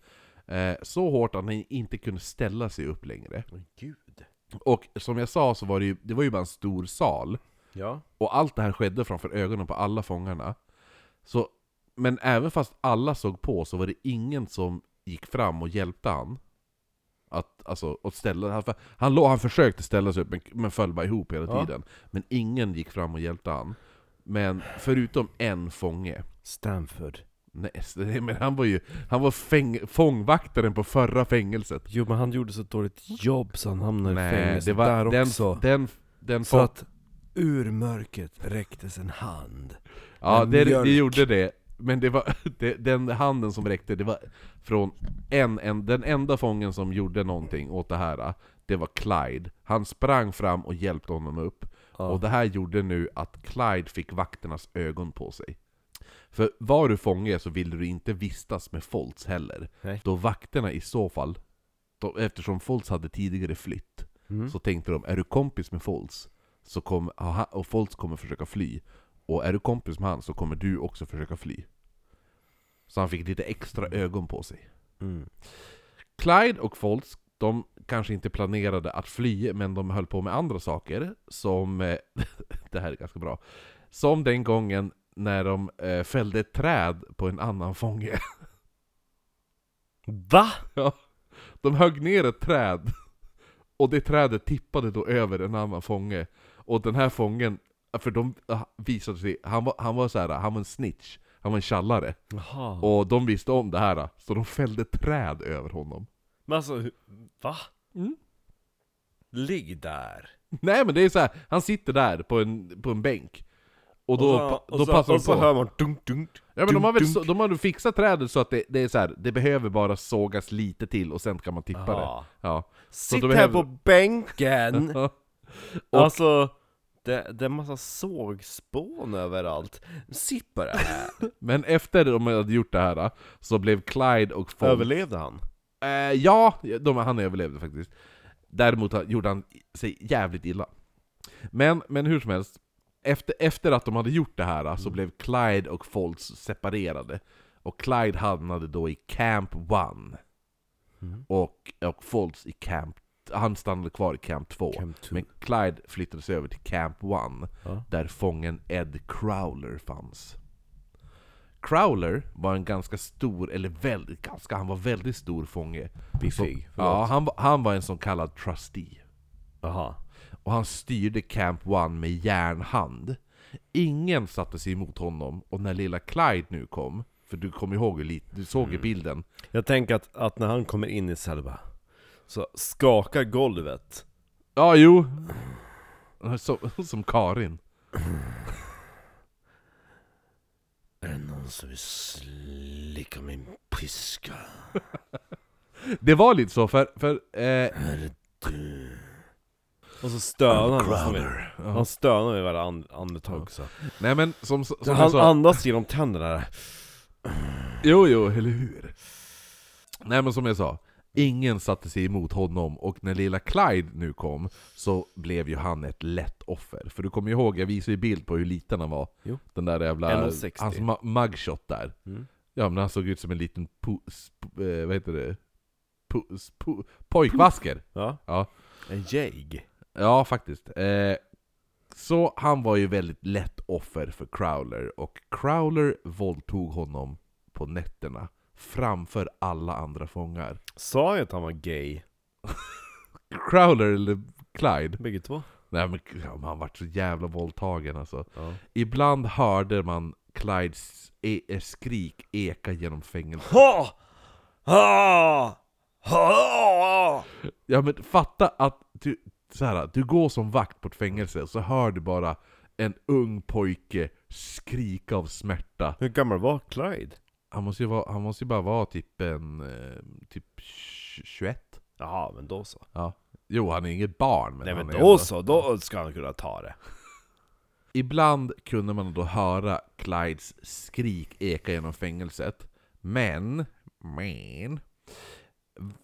Eh, så hårt att han inte kunde ställa sig upp längre. Men gud. Och som jag sa så var det ju, det var ju bara en stor sal. Ja. Och allt det här skedde framför ögonen på alla fångarna. Så, men även fast alla såg på så var det ingen som gick fram och hjälpte han. Att, alltså, att ställa, han, han, låg, han försökte ställa sig upp men, men föll bara ihop hela Ja. tiden. Men ingen gick fram och hjälpte han. Men förutom en fånge. Stanford. Nej, men han var ju han var fäng, fångvaktaren på förra fängelset. Jo men han gjorde så ett dåligt jobb så han hamnade i Nej, fängelse det var där den, också. den, den så att ur mörkret räcktes en hand. Ja, det, det gjorde det. Men det var det, den handen som räckte, det var från en, en, den enda fången som gjorde någonting åt det här, det var Clyde. Han sprang fram och hjälpte honom upp. Ja. Och det här gjorde nu att Clyde fick vakternas ögon på sig. För var du fånge så ville du inte vistas med Foltz heller. Nej. Då vakterna i så fall, då, eftersom Foltz hade tidigare flytt, Mm. så tänkte de, är du kompis med Foltz, så kom, aha, och Foltz kommer försöka fly. Och är du kompis med han så kommer du också försöka fly. Så han fick lite extra ögon på sig. Mm. Clyde och Foltz, de kanske inte planerade att fly, men de höll på med andra saker, som... eh, det här är ganska bra. Som den gången när de eh, fällde ett träd på en annan fånge. Va? Ja. De högg ner ett träd, och det trädet tippade då över en annan fånge. Och den här fången, för de visade sig, han var, han var så här, han var en snitch, han var en tjallare. Jaha. Och de visste om det här, så de fällde träd över honom. Men alltså, va? Mm. Ligg där. Nej men det är så här, han sitter där på en, på en bänk. Och då, och så, och då så, passar och de så på. hör man dunk dunk. Ja men de har väl dunk, så, de har fixat trädet så att det, det är så här, det behöver bara sågas lite till och sen kan man tippa det. Ja. Sitt här behöver- på bänken! Och- Alltså, det, det är massa sågspån överallt. Sitt bara här. Men efter de hade gjort det här så blev Clyde och Foltz... Överlevde han? Eh, ja, de, han överlevde faktiskt. Däremot gjorde han sig jävligt illa. Men, men hur som helst, efter, efter att de hade gjort det här så blev Clyde och Foltz separerade. Och Clyde hamnade då i Camp One. Mm. Och, och Foltz i Camp... Han stannade kvar i Camp 2. Camp two. Men Clyde flyttades över till Camp One, Ja. där fången Ed Crowler fanns. Crowler var en ganska stor, eller väldigt, ganska, han var väldigt stor fånge. Biffig. Ja, han, var- han var en så kallad trustee. Jaha. Och han styrde Camp One med järnhand. Ingen satte sig emot honom, och när lilla Clyde nu kom, för du kommer ihåg hur lite, du såg i bilden, Jag tänker att, att när han kommer in i bara, så skakar golvet. Ja, jo. Som, som Karin. Är det någon som vill slicka min piska? Det var lite så, för... för eh, Är det du? Och så stönar han som Han stönar vid varje and- andetag också. nej men som, som jag Han sa... andas genom tänderna där. Jo, jo, eller hur? Nej men som jag sa, ingen satte sig emot honom, och när lilla Clyde nu kom, så blev ju han ett lätt offer. För du kommer ihåg, jag visade ju bild på hur liten han var. Jo. Den där jävla... 1,60. Hans mugshot där. Mm. Ja men han såg ut som en liten po, sp, eh, vad heter det? Po, po, pojkvasker. Ja. Ja. En jäg. Ja, faktiskt. Eh, så han var ju väldigt lätt offer för Crowler, och Crowler våldtog honom på nätterna framför alla andra fångar. Sa jag att han var gay? Crowler eller Clyde? Bägge två? Nej men han vart så jävla våldtagen alltså. Ja. Ibland hörde man Clydes e- eh, skrik eka genom fängelset. Ha! Ha! Ha! Ja men fatta att du, så här, du går som vakt på ett fängelse och så hör du bara en ung pojke skrika av smärta. Hur gammal var Clyde? Han måste ju, vara, han måste ju bara vara typ en... eh, typ tj- 21? Jaha, men då så. Ja. Jo, han är inget barn men Nej men då så, då ska han kunna ta det. Ibland kunde man då höra Clydes skrik eka genom fängelset. Men, men...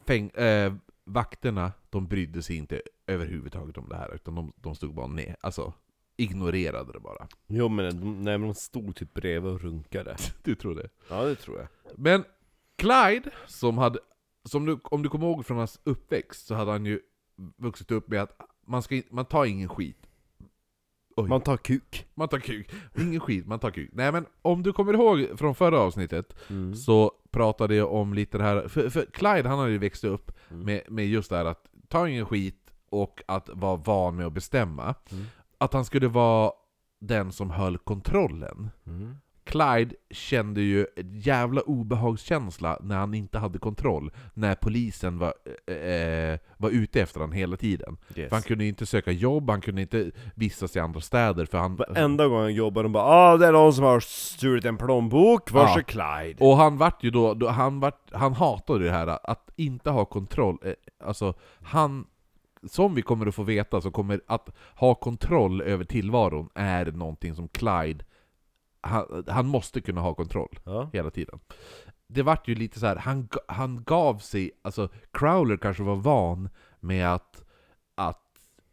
Fäng, eh, vakterna, de brydde sig inte överhuvudtaget om det här, utan de, de stod bara ner, alltså ignorerade det bara. Jo men de, nej, men de stod typ bredvid och runkade. Du tror det? Ja det tror jag. Men Clyde, som hade, som du, om du kommer ihåg från hans uppväxt, så hade han ju vuxit upp med att man, ska, man tar ingen skit. Oj. Man tar kuk. Man tar kuk. Ingen skit, man tar kuk. Nej men om du kommer ihåg från förra avsnittet, Mm. så pratade jag om lite det här, för, för Clyde han hade ju växt upp Mm. med, med just det här att ta ingen skit och att vara van med att bestämma. Mm. Att han skulle vara den som höll kontrollen. Mm. Clyde kände ju ett jävla obehagskänsla när han inte hade kontroll, när polisen var, eh, eh, var ute efter honom hela tiden. Yes. För han kunde inte söka jobb, han kunde inte vistas i andra städer för han... Varenda gång han jobbar de bara ah det är någon som har stulit en plånbok, vars Ja. är Clyde? Och han vart ju då, då han, vart, han hatade det här att inte ha kontroll, eh, alltså han som vi kommer att få veta så kommer att ha kontroll över tillvaron är någonting som Clyde, han, han måste kunna ha kontroll Ja. hela tiden. Det vart ju lite så här, han, han gav sig, alltså Crowler kanske var van med att, att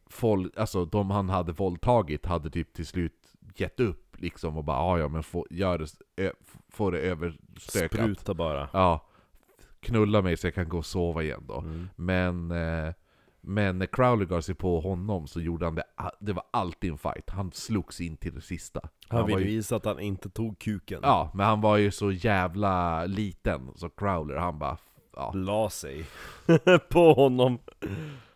folk, alltså de han hade våldtagit hade typ till slut gett upp liksom och bara "Ah, ja men få, gör det, ö, få det överstökat. Spruta bara. Ja, knulla mig så jag kan gå och sova igen då. Mm. Men, eh, men när Crowler gav sig på honom så gjorde han det, det var alltid en fight. Han slogs in till det sista. Han var ville ju, visa att han inte tog kuken. Ja, men han var ju så jävla liten, så Crowler han bara... Ja. La sig. på honom.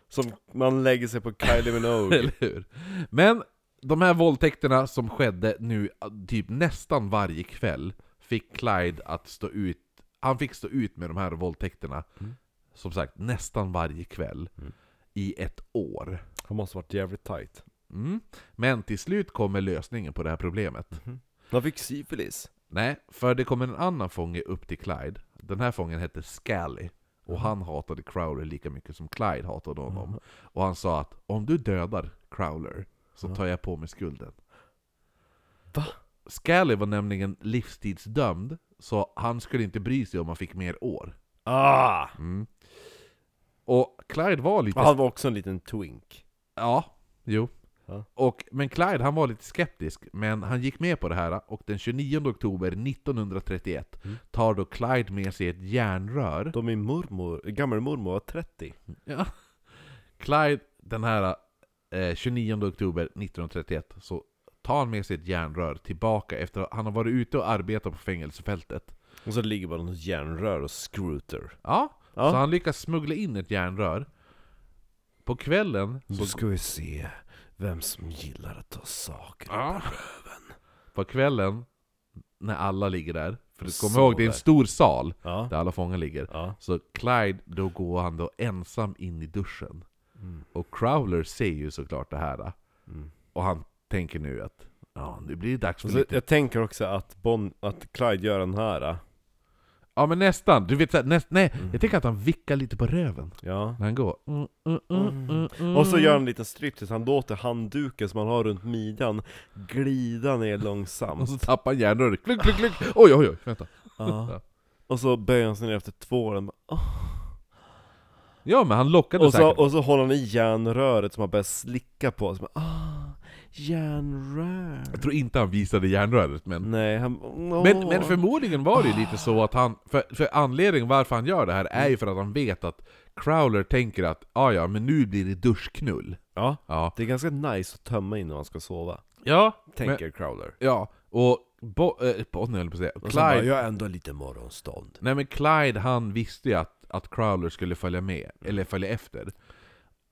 Som man lägger sig på Kylie Minogue. Eller hur? Men de här våldtäkterna som skedde nu typ nästan varje kväll fick Clyde att stå ut, han fick stå ut med de här våldtäkterna, Mm. som sagt nästan varje kväll, Mm. I ett år. Han måste varit jävligt tight. Mm. Men till slut kommer lösningen på det här problemet. Han fick syfilis. Nej, för det kommer en annan fånge upp till Clyde. Den här fången hette Scally. Och han hatade Crowler lika mycket som Clyde hatade honom. Och han sa att om du dödar Crowler så tar jag på mig skulden. Va? Scally var nämligen livstidsdömd, så han skulle inte bry sig om han fick mer år. Ah! Mm. Och Clyde var lite... Han var också en liten twink. Ja, jo. Ja. Och, men Clyde han var lite skeptisk, men han gick med på det här och den 29 oktober 1931 Mm. tar då Clyde med sig ett järnrör Då min mormor, gammelmormor var 30. Ja. Clyde, den här eh, 29 oktober 1931, så tar han med sig ett järnrör tillbaka efter att han har varit ute och arbetat på fängelsefältet. Och så ligger bara något järnrör och scruter. Ja, Ja. så han lyckas smuggla in ett järnrör. På kvällen, Nu så, ska vi se vem som gillar att ta saker Ja. på kvällen, när alla ligger där, för Så ihåg, det är en stor sal Ja. där alla fångar ligger. ja. Så Clyde, då går han då ensam in i duschen. Mm. Och Crowler ser ju såklart det här. Mm. Och han tänker nu att ja, nu blir det dags för Och så, lite jag tänker också att, bon, att Clyde gör den här. Ja men nästan, du vet såhär, näst, nej, Mm. jag tänker att han vickar lite på röven Ja. när han går mm, mm, mm, mm, mm. Och så gör han en liten striptease, han låter handduken som han har runt midjan glida ner Och långsamt. så tappar han järnröret, klick, klick, klick Oj oj oj, vänta Ja. Och så böjer han sig ner efter tvålen. Ja men han lockade Och så, säkert och så håller han i järnröret som han börjar slicka på. Så bara, ah, järnrör. Jag tror inte han visade järnröret men Nej, han... åh. men, men förmodligen var det ju lite så att han, för, för anledningen varför han gör det här är ju för att han vet att Crowler tänker att ah, ja men nu blir det duschknull Ja, Ja, det är ganska nice att tömma innan man ska sova. ja, Tänker Crowler. ja och Bo, äh, Bonnie höll på att säga, så bara, Clyde jag är ändå lite morgonstånd. Nej men Clyde han visste ju att, att Crowler skulle följa med, eller följa efter.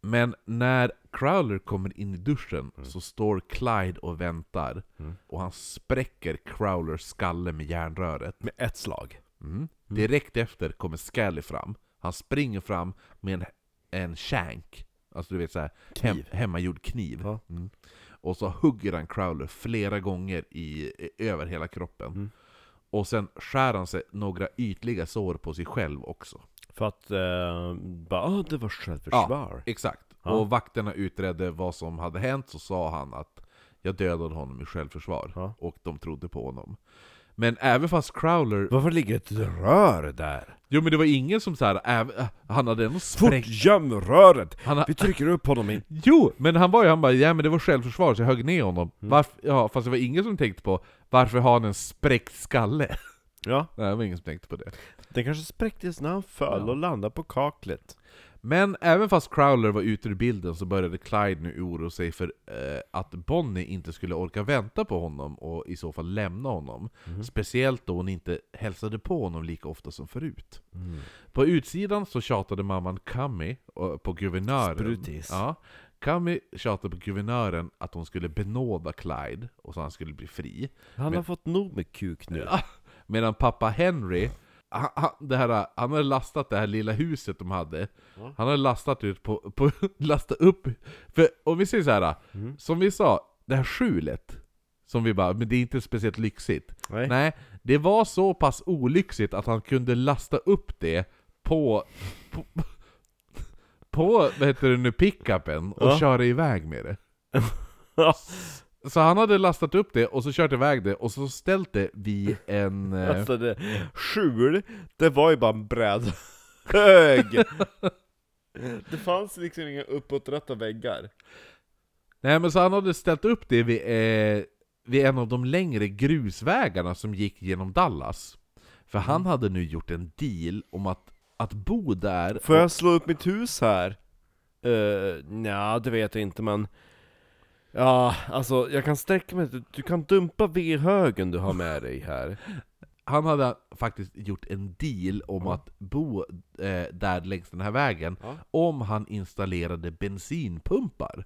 Men när Crowler kommer in i duschen så står Clyde och väntar. Mm. Och han spräcker Crowlers skalle med järnröret. Med ett slag. Mm. Direkt efter kommer Scally fram. Han springer fram med en, en shank. Alltså du vet såhär, hem, hemmagjord kniv. Ja. Mm. Och så hugger han Crowler flera gånger i, över hela kroppen. Mm. Och sen skär han sig några ytliga sår på sig själv också. För att, eh, bara, ah, det var självförsvar. Exakt. Ja. Och vakterna utredde vad som hade hänt, så sa han att jag dödade honom i självförsvar. Ja. Och de trodde på honom. Men även fast Crowler... Varför ligger ett rör där? Jo men det var ingen som såhär, äh, han hade ändå Fort, spräckt... göm röret! Ha... Vi trycker upp honom i... Jo! Men han var ju, han bara ja men det var självförsvar så jag högg ner honom. Mm. Varför... Ja, fast det var ingen som tänkte på varför har han en spräckt skalle? Ja, Nej, det var ingen som tänkte på det. Den kanske spräcktes när han föll Ja. och landade på kaklet. Men även fast Crowler var ute ur bilden så började Clyde nu oroa sig för eh, att Bonnie inte skulle orka vänta på honom och i så fall lämna honom. Mhm. Speciellt då hon inte hälsade på honom lika ofta som förut. Mm. På utsidan så tjatade mamman Cami eh, på guvernören. Sprutis. Ja. Cami tjatade på guvernören att hon skulle benåda Clyde och så han skulle bli fri. Han Men- har fått nog med kuk nu. Ja. Medan pappa Henry, han, han, det här, han hade lastat det här lilla huset de hade Ja. Han hade lastat ut på, på lastat upp För om vi säger så här, Mm. som vi sa, det här skjulet Som vi bara, men det är inte speciellt lyxigt Nej. Nej, det var så pass olyxigt att han kunde lasta upp det på På, på vad heter det nu, pickupen och Ja. köra iväg med det. Så han hade lastat upp det och så kört iväg det och så ställt det vid en... eh, Alltså det, skjul, det var ju bara en brädhög! det fanns liksom inga uppåträtta väggar. Nej men så han hade ställt upp det vid, eh, vid en av de längre grusvägarna som gick genom Dallas. För han Mm. hade nu gjort en deal om att, att bo där Får jag slå upp mitt hus här? Uh, Nja, det vet jag inte men... Ja, alltså jag kan sträcka mig Du kan dumpa vedhögen du har med dig här. Han hade faktiskt gjort en deal om Ja. att bo eh, där längs den här vägen Ja. om han installerade bensinpumpar.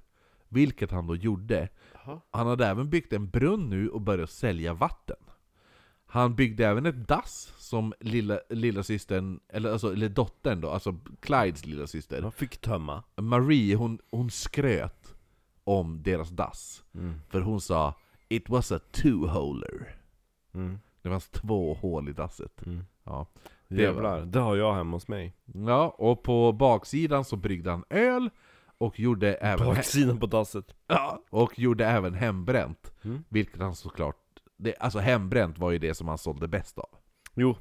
Vilket han då gjorde. Jaha. Han hade även byggt en brunn nu och börjat sälja vatten. Han byggde även ett dass som lilla, lilla systern, eller, alltså, eller dottern då, alltså Clydes lilla syster. Jag fick tömma. Marie, hon, hon skröt om deras dass. Mm. För hon sa 'It was a two-holer' Mm. Det fanns två hål i dasset. Mm. Ja. Det Jävlar, det har jag hemma hos mig. ja, och på baksidan så bryggde han öl och gjorde även, Baksidan på dasset. ja, och gjorde även hembränt. Mm. Vilket han såklart... Det, alltså hembränt var ju det som han sålde bäst av. Jo.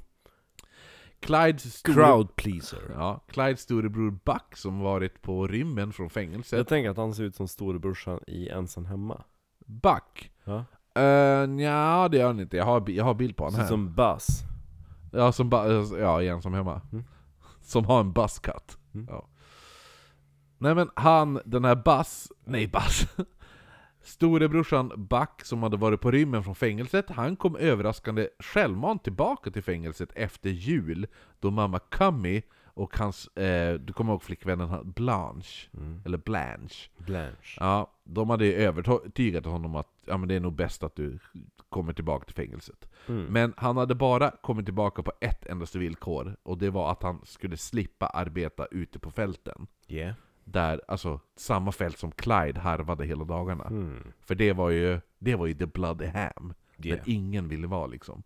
Clydes store, Crowd pleaser. ja, Clydes storebror Buck som varit på rymmen från fängelset. Jag tänker att han ser ut som storebrorsan i Ensam Hemma. Buck? Ja. Uh, Nja, det gör han inte. Jag har, jag har bild på honom här. som Buzz. Ja, som ba- ja, igen som hemma. Mm. Som har en buzzcut. Mm. Ja. Nej men han, den här Buzz, nej Buzz. Storebrorsan Buck som hade varit på rymmen från fängelset, han kom överraskande självmant tillbaka till fängelset efter jul, då mamma Cummy och hans, eh, du kommer ihåg flickvännen Blanche, Mm. eller Blanche. Blanche. Ja, de hade övertygat honom att ja, men det är nog bäst att du kommer tillbaka till fängelset. Mm. Men han hade bara kommit tillbaka på ett endaste villkor, och det var att han skulle slippa arbeta ute på fälten. Yeah. Där, alltså samma fält som Clyde harvade hela dagarna. Mm. För det var ju, det var ju the bloody ham. Yeah. Men ingen ville vara liksom.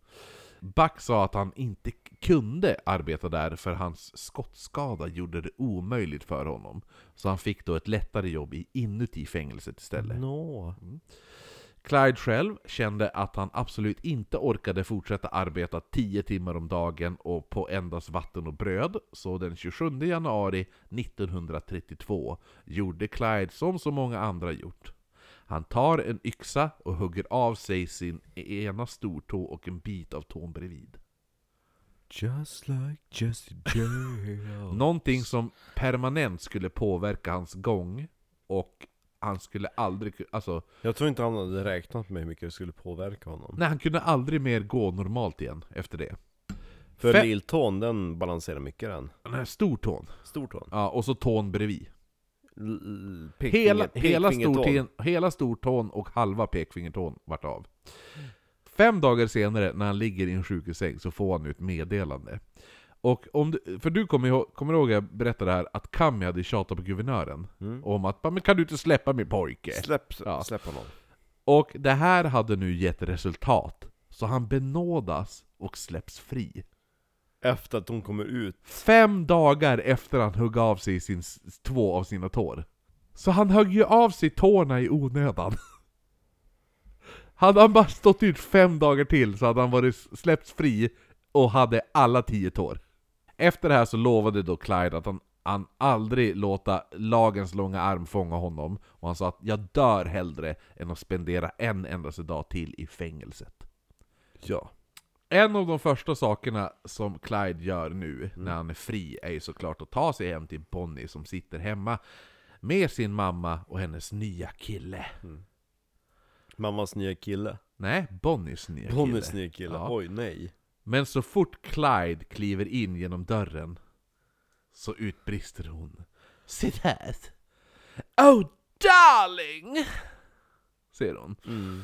Buck sa att han inte kunde arbeta där för hans skottskada gjorde det omöjligt för honom. Så han fick då ett lättare jobb i inuti fängelset istället. Nå. Clyde själv kände att han absolut inte orkade fortsätta arbeta 10 timmar om dagen och på endast vatten och bröd, så den 27 januari 1932 gjorde Clyde som så många andra gjort. Han tar en yxa och hugger av sig sin ena stortå och en bit av tån bredvid. Just like Jesse. Någonting som permanent skulle påverka hans gång, och han skulle aldrig... Alltså, Jag tror inte han hade räknat med hur mycket det skulle påverka honom. nej, han kunde aldrig mer gå normalt igen efter det. För Fe- lilltån, den balanserar mycket den. Här stortån. Stortån. Ja, och så tån bredvid. L- Hela, stortån, hela stortån och halva pekfingertån vart av. Fem dagar senare, när han ligger i en sjukhussäng, så får han ut meddelande. Och om du, för du kommer ihåg, kommer ihåg jag berättade här att Kami hade tjatat på guvernören Mm. om att men kan du inte släppa min pojke? Släpp, Ja. släpp honom. Och det här hade nu gett resultat. Så han benådas och släpps fri. Efter att hon kommer ut. Fem dagar efter han högg av sig sin, två av sina tår. Så han högg ju av sig tårna i onödan. Hade han bara stått ut fem dagar till så hade han varit släppts fri och hade alla tio tår. Efter det här så lovade då Clyde att han, han aldrig låta lagens långa arm fånga honom, och han sa att 'Jag dör hellre än att spendera en endaste dag till i fängelset' Ja. En av de första sakerna som Clyde gör nu när han är fri är ju såklart att ta sig hem till Bonnie som sitter hemma med sin mamma och hennes nya kille. Mammas nya kille. Nej, Bonnies nya Bonnies kille. nya kille. Ja. Oj, nej. Men så fort Clyde kliver in genom dörren så utbrister hon Sit här! Oh darling! Säger hon. Mm.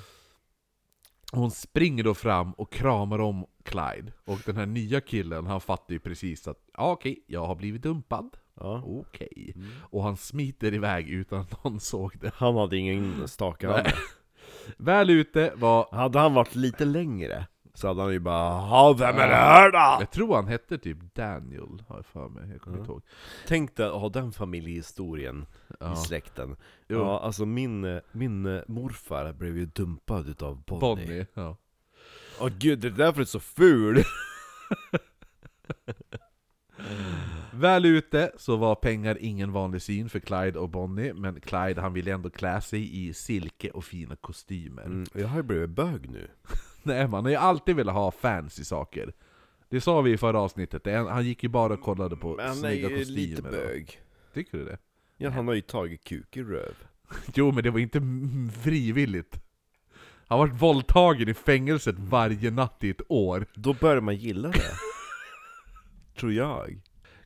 Hon springer då fram och kramar om Clyde. Och den här nya killen, han fattar ju precis att ja, okej, jag har blivit dumpad. Ja. Okej. Och han smiter iväg utan att någon såg det. Han hade ingen staka Nej. Väl ute var... Hade han varit lite längre så hade han ju bara Ja, vem är det här då? Jag tror han hette typ Daniel, har jag för mig. Jag kommer inte ihåg. Tänk dig att ha den familjehistorien Ja. i släkten. Jo. Ja, alltså min, min morfar blev ju dumpad utav Bonnie. Bonnie. Ja. Åh gud, det är därför du är så ful! Väl ute så var pengar ingen vanlig syn för Clyde och Bonnie, men Clyde han ville ändå klä sig i silke och fina kostymer. Mm, jag har ju blivit bög nu. Nej man har ju alltid velat ha fancy saker. Det sa vi i förra avsnittet, han gick ju bara och kollade på Men han är snygga ju kostymer. lite bög. Tycker du det? Ja, han har ju tagit kuk i röv. Jo men det var inte frivilligt. Han har varit våldtagen i fängelset varje natt i ett år. Då börjar man gilla det. Tror jag.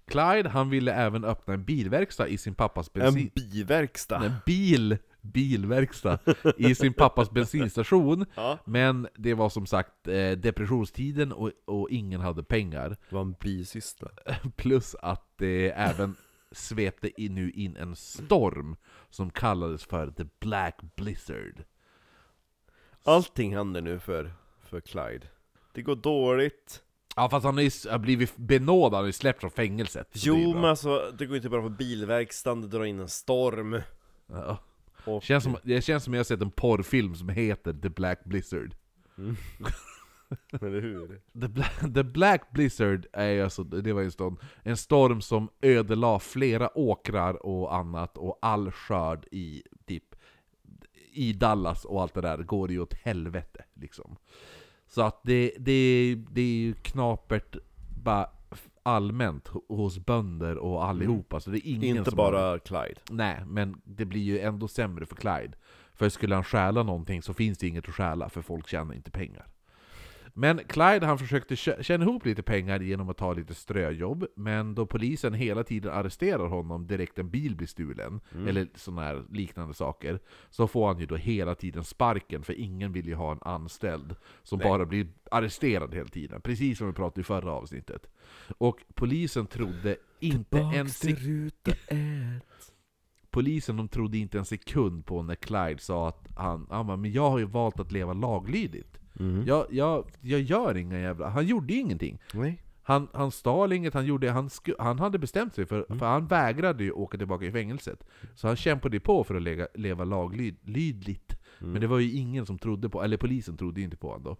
Clyde han ville även öppna en bilverkstad i sin pappas bensin... En biverkstad. En bil, bilverkstad i sin pappas bensinstation. Ja. Men det var som sagt eh, depressionstiden och, och ingen hade pengar. Det var en bisyssla. Plus att det även svepte in, nu in en storm som kallades för The Black Blizzard. Allting händer nu för, för Clyde. Det går dåligt. Ja fast han har ju blivit benådad, han har ju släppt från fängelset. Jo men alltså, det går inte bra på bilverkstaden, det drar in en storm. Ja. Och, Känns som, det känns som jag har sett en porrfilm som heter The Black Blizzard. Mm. Eller hur? The Black, the Black Blizzard är alltså, det var en storm, en storm som ödelade flera åkrar och annat, och all skörd i typ i Dallas och allt det där går ju åt helvete liksom. Så att det, det, det är ju knapert bara allmänt ho- hos bönder och allihopa, så det är ingen Inte som har- bara Clyde. Nej, men det blir ju ändå sämre för Clyde. För skulle han stjäla någonting så finns det inget att stjäla, för folk tjänar inte pengar. Men Clyde han försökte tjä- tjäna ihop lite pengar genom att ta lite ströjobb, men då polisen hela tiden arresterar honom direkt en bil blir stulen, eller sådana här liknande saker, så får han ju då hela tiden sparken, för ingen vill ju ha en anställd som Nej. bara blir arresterad hela tiden, precis som vi pratade i förra avsnittet. Och polisen trodde inte en sekund. Polisen de trodde inte en sekund på när Clyde sa att han, han bara, men jag har ju valt att leva laglydigt. Mm. Jag, jag, jag gör inga jävla... Han gjorde ju ingenting. Nej. Han, han stal inget, han, gjorde, han, sku, han hade bestämt sig för, för han vägrade ju åka tillbaka i fängelset. Så han kämpade på för att lega, leva laglydligt. Men det var ju ingen som trodde på, eller polisen trodde ju inte på honom då.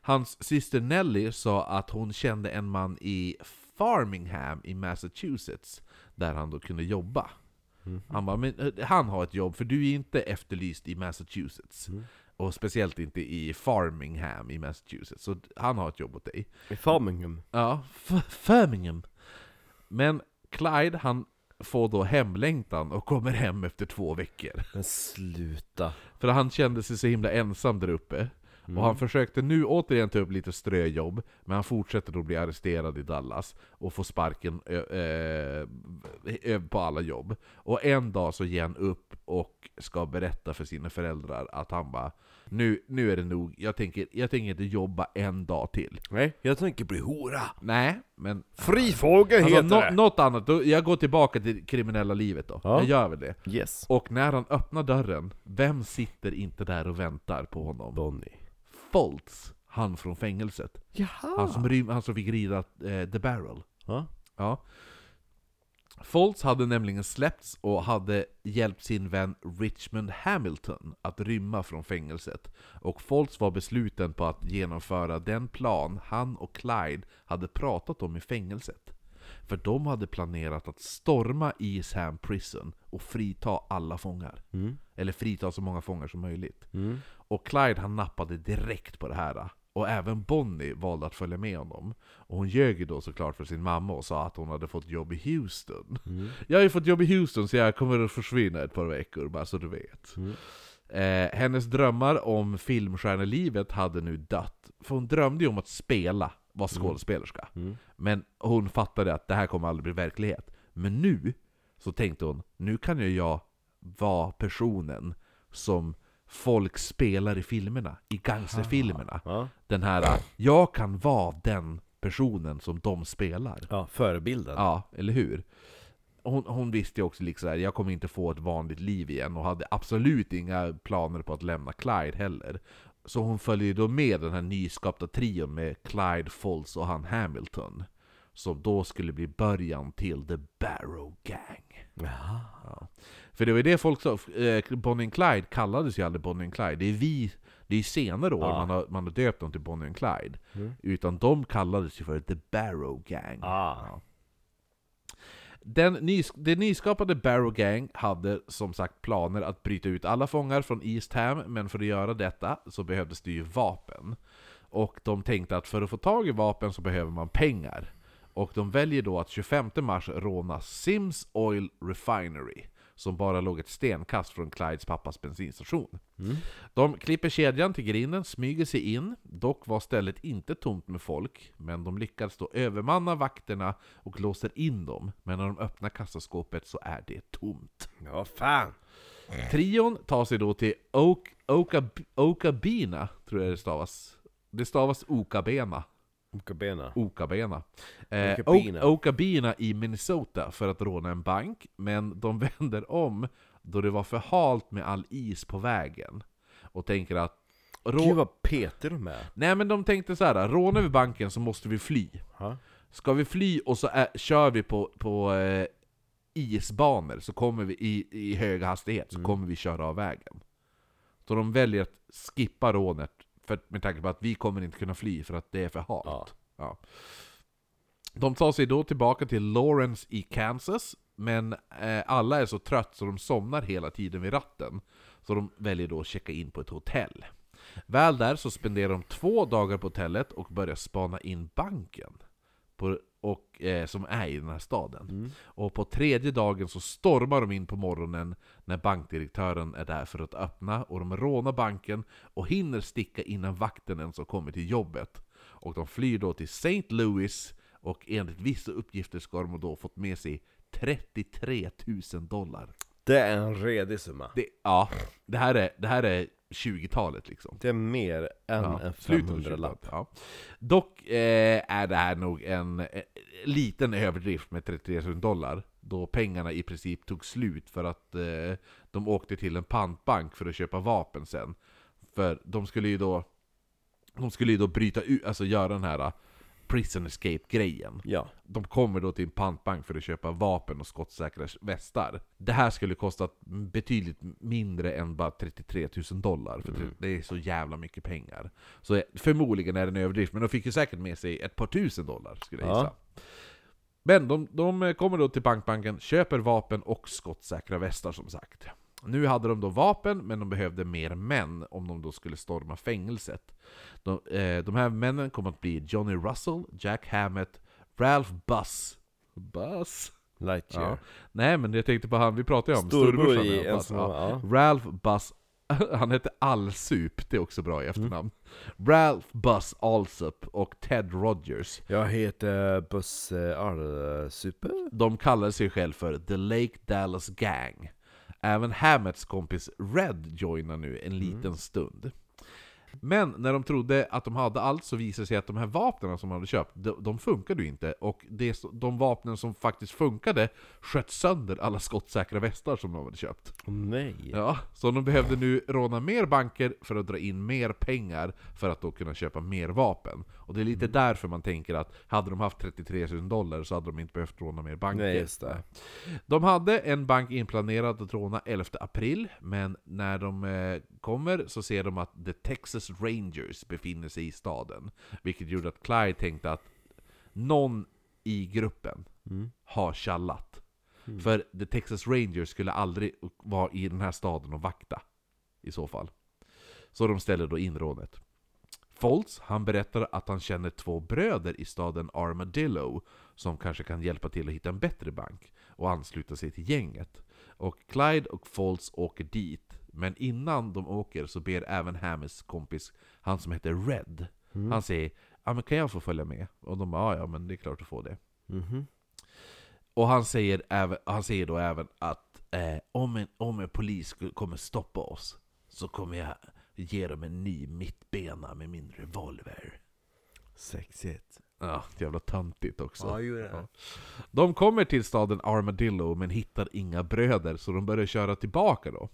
Hans syster Nelly sa att hon kände en man i Farmingham i Massachusetts, där han då kunde jobba. Han bara, men eh, han har ett jobb, för du är inte efterlyst i Massachusetts. Och speciellt inte i Farmingham i Massachusetts, så han har ett jobb åt dig. I Farmingham. Ja, F- Birmingham. Men Clyde, han får då hemlängtan och kommer hem efter två veckor. Men sluta. För han kände sig så himla ensam där uppe. Och han försökte nu återigen ta upp lite ströjobb, men han fortsätter då bli arresterad i Dallas och får sparken ö- på alla jobb. Och en dag så ger han upp och ska berätta för sina föräldrar att han bara nu, nu är det nog, jag tänker, jag tänker inte jobba en dag till. Nej, jag tänker bli hora. Nej, men Fri fågel Alltså, heter nå- det. något annat, då, jag går tillbaka till det kriminella livet då. Ja. Jag gör väl det. Yes. Och när han öppnar dörren, vem sitter inte där och väntar på honom? Bonnie. Foltz, han från fängelset. Jaha. Han som, rym, han som fick rida eh, The Barrel. Ja. Ja. Foltz hade nämligen släppts och hade hjälpt sin vän Richmond Hamilton att rymma från fängelset. Och Foltz var besluten på att genomföra den plan han och Clyde hade pratat om i fängelset. För de hade planerat att storma Eastham Prison och frita alla fångar. Mm. Eller frita så många fångar som möjligt. Mm. Och Clyde han nappade direkt på det här. Och även Bonnie valde att följa med honom. Och hon ljög ju då såklart för sin mamma och sa att hon hade fått jobb i Houston. Mm. Jag har ju fått jobb i Houston så jag kommer att försvinna ett par veckor, bara så du vet. Mm. Eh, hennes drömmar om filmstjärnelivet hade nu dött. För hon drömde ju om att spela, vara skådespelerska. Mm. Men hon fattade att det här kommer aldrig bli verklighet. Men nu, så tänkte hon, nu kan ju jag vara personen som folk spelar i filmerna, i gangsterfilmerna. Ja. Den här, jag kan vara den personen som de spelar. ja, förebilden. Ja, eller hur? Hon, hon visste ju också liksom att jag kommer inte få ett vanligt liv igen och hade absolut inga planer på att lämna Clyde heller. Så hon följer då med den här nyskapta trion med Clyde, Foltz och han Hamilton. Som då skulle bli början till The Barrow Gang. Ja. För det var ju det folk sa, eh, Bonnie and Clyde kallades ju aldrig Bonnie and Clyde. Det är vi, det är senare år Ja. man, har, man har döpt dem till Bonnie and Clyde. Mm. Utan de kallades ju för The Barrow Gang. Ah. Ja. Den nys det nyskapade Barrow Gang hade som sagt planer att bryta ut alla fångar från East Ham, men för att göra detta så behövdes det ju vapen. Och de tänkte att för att få tag i vapen så behöver man pengar. Och de väljer då att 25 mars råna Sims Oil Refinery, som bara låg ett stenkast från Clydes pappas bensinstation. Mm. De klipper kedjan till grinden, smyger sig in, dock var stället inte tomt med folk, men de lyckades då övermanna vakterna och låser in dem, men när de öppnar kassaskåpet så är det tomt. Ja, fan. Trion tar sig då till Oak, Oka, Okabina, tror jag det stavas. Det stavas Okabena. Okabena. Okabena. Eh, Okabena. O- Okabena i Minnesota för att råna en bank, men de vänder om då det var för halt med all is på vägen. Och tänker att... Rå- Gud vad petig de är. Nej men de tänkte så här: rånar vi banken så måste vi fly. Ja. Ska vi fly och så är, kör vi på, på eh, isbanor så kommer vi i, i hög hastighet, så kommer vi köra av vägen. Så de väljer att skippa rånet för, med tanke på att vi kommer inte kunna fly för att det är för halt. Ja. Ja. De tar sig då tillbaka till Lawrence i Kansas, men eh, alla är så trött så de somnar hela tiden vid ratten. Så de väljer då att checka in på ett hotell. Väl där så spenderar de två dagar på hotellet och börjar spana in banken. På, och, eh, som är i den här staden. Mm. Och på tredje dagen så stormar de in på morgonen när bankdirektören är där för att öppna och de rånar banken och hinner sticka innan vakten ens har kommit till jobbet. Och de flyr då till St. Louis och enligt vissa uppgifter ska de då fått med sig 33 000 dollar. Det är en redig summa. Det, ja, det här är, det här är 20-talet liksom. Det är mer än Ja, en slutet av 500-lapp. 20-talet, Ja. Dock eh, är det här nog en eh, liten överdrift med 33 000 dollar. Då pengarna i princip tog slut för att eh, de åkte till en pantbank för att köpa vapen sen. För de skulle ju då de skulle ju då bryta ut, alltså göra den här prison escape-grejen. Ja. De kommer då till en pantbank för att köpa vapen och skottsäkra västar. Det här skulle kosta betydligt mindre än bara 33 000 dollar, för Mm. det är så jävla mycket pengar. Så eh, förmodligen är det en överdrift, men de fick ju säkert med sig ett par tusen dollar, skulle jag Ja. gissa. Men de, de kommer då till bankbanken, köper vapen och skottsäkra västar som sagt. Nu hade de då vapen, men de behövde mer män om de då skulle storma fängelset. De, eh, de här männen kommer att bli Johnny Russell, Jack Hammett, Ralph Buss. Buss? Lightyear. Ja. Nej men jag tänkte på han vi pratade om, storebrorsan, ja, ja. Ralph Buss, han heter Allsup, det är också bra i efternamn. Ralph Buss Allsup och Ted Rogers. Jag heter Busse Arlsuper. De kallar sig själv för The Lake Dallas Gang. Även Hammets kompis Red joinar nu en liten stund. Men när de trodde att de hade allt så visade det sig att de här vapnen som de hade köpt, de, de funkade ju inte. Och det, de vapnen som faktiskt funkade sköt sönder alla skottsäkra västar som de hade köpt. Åh nej. Ja, så de behövde nu råna mer banker för att dra in mer pengar för att då kunna köpa mer vapen. Och det är lite därför man tänker att hade de haft 33 000 dollar så hade de inte behövt råna mer banker. Nej, just det. De hade en bank inplanerad att råna 11 april, men när de eh, kommer så ser de att The Texas Rangers befinner sig i staden. Vilket gjorde att Clyde tänkte att någon i gruppen Mm. har tjallat. För The Texas Rangers skulle aldrig vara i den här staden och vakta. I så fall. Så de ställer då in rånet. Foltz, han berättar att han känner två bröder i staden Armadillo som kanske kan hjälpa till att hitta en bättre bank och ansluta sig till gänget. Och Clyde och Foltz åker dit, men innan de åker så ber även Hammers kompis, han som heter Red, han säger ja men kan jag få följa med? Och de bara ja, ja men det är klart du får det. Mhm. Och han säger, även, han säger då även att eh, om, en, om en polis kommer stoppa oss så kommer jag ge dem en ny mittbena med min revolver. Sexigt. Ja, jävla töntigt också. Ja, jo, det. Ja. De kommer till staden Armadillo men hittar inga bröder så de börjar köra tillbaka då.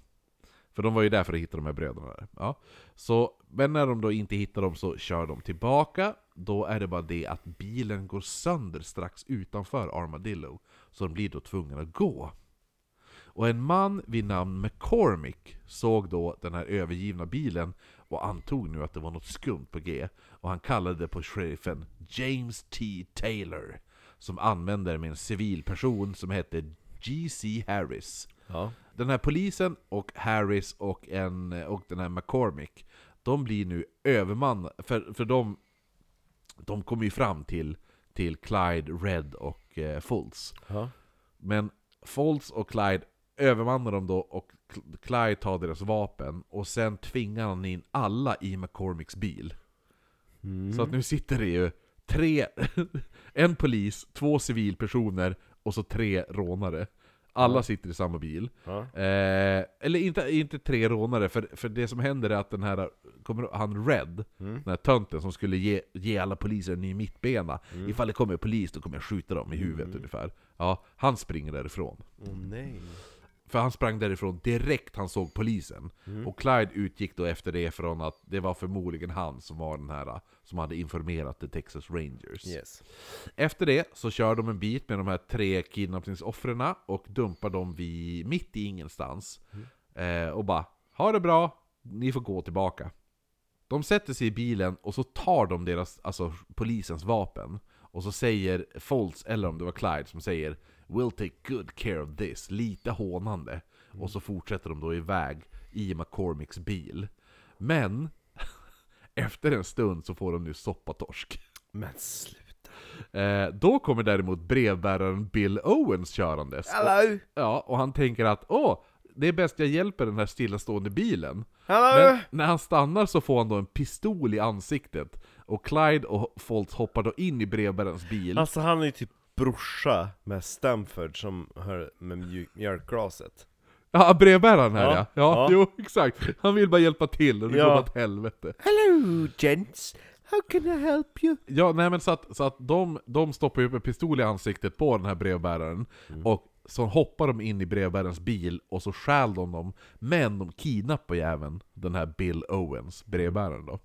För de var ju där för att hitta de här bröderna. Där. Ja. Så, men när de då inte hittar dem så kör de tillbaka. Då är det bara det att bilen går sönder strax utanför Armadillo. Så de blir då tvungna att gå. Och en man vid namn McCormick såg då den här övergivna bilen och antog nu att det var något skumt på G. Och han kallade på sheriffen James T. Taylor. Som använde med en civil person som hette G.C. Harris. Ja. Den här polisen och Harris och, en, och den här McCormick, de blir nu överman för, för de, de kommer ju fram till, till Clyde, Red och eh, Fultz. Ja. Men Fultz och Clyde övermannar dem då och Cl- Clyde tar deras vapen och sen tvingar han in alla i McCormicks bil. Mm. Så att nu sitter det ju tre, en polis, två civilpersoner och så tre rånare. Alla sitter i samma bil. Ja. Eh, eller inte, inte tre rånare, för, för det som händer är att den här, kommer, han Red, Mm. den här tönten som skulle ge, ge alla poliser en ny mittbena, Mm. ifall det kommer polis då kommer jag skjuta dem i huvudet Mm. ungefär. Ja, han springer därifrån. Åh nej. För han sprang därifrån direkt han såg polisen. Mm. Och Clyde utgick då efter det från att det var förmodligen han som var den här som hade informerat The Texas Rangers. Yes. Efter det så kör de en bit med de här tre kidnappningsoffren och dumpar dem vid, mitt i ingenstans. Eh, och bara Ha det bra, ni får gå tillbaka. De sätter sig i bilen och så tar de deras, alltså polisens vapen. Och så säger Foltz, eller om det var Clyde, som säger We'll take good care of this, lite hånande. Och så fortsätter de då iväg i McCormicks bil. Men, efter en stund så får de nu soppatorsk. Men sluta. Eh, då kommer däremot brevbäraren Bill Owens körandes. Och, Hello! ja, och han tänker att åh, det är bäst jag hjälper den här stillastående bilen. Hello! Men när han stannar så får han då en pistol i ansiktet. Och Clyde och Foltz hoppar då in i brevbärarens bil. Alltså han är ju typ brorsa med Stanford som hör med mjölkglaset. Ja, brevbäraren här ja. Ja, ja. ja. jo exakt. Han vill bara hjälpa till och det Ja. går åt helvete. Hello gents! How can I help you? Ja, nej men så att, så att de, de stoppar ju upp en pistol i ansiktet på den här brevbäraren. Och så hoppar de in i brevbärarens bil och så stjäl de dem. Men de kidnappar ju även den här Bill Owens, brevbäraren då.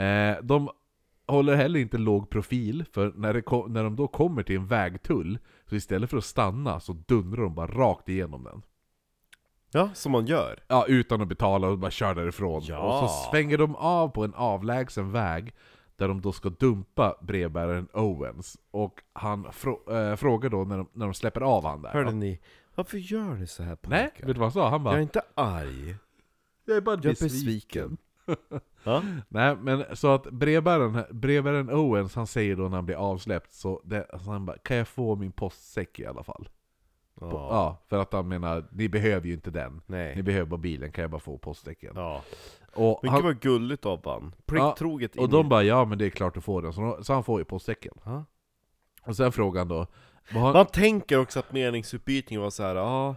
Eh, de håller heller inte låg profil, för när, det ko- när de då kommer till en vägtull, så istället för att stanna så dundrar de bara rakt igenom den. Ja, som man gör. Ja, utan att betala och bara kör därifrån. Ja. Och så svänger de av på en avlägsen väg där de då ska dumpa brevbäraren Owens. Och han frå- äh, frågar då när de, när de släpper av han där. Hörde ni? Varför gör ni så här Nej, pojkar? vet du vad han sa? Han bara Jag är inte arg. Jag är bara Jag besviken. Ja? Nej, men så att brevbäraren, brevbäraren Owens, han säger då när han blir avsläppt, så det, alltså han bara 'Kan jag få min postsäck i alla fall?' Ja. Ja, för att han menar, ni behöver ju inte den. Ni Nej. behöver bara bilen, kan jag bara få postsäcken? Ja. Och, Mycket han, var gulligt av han. Plikttroget in och i- de bara 'Ja men det är klart du får den' så, de- så han får ju postsäcken. Ja. Och sen frågar han då vad har, Man tänker också att meningsutbytningen var så här. ja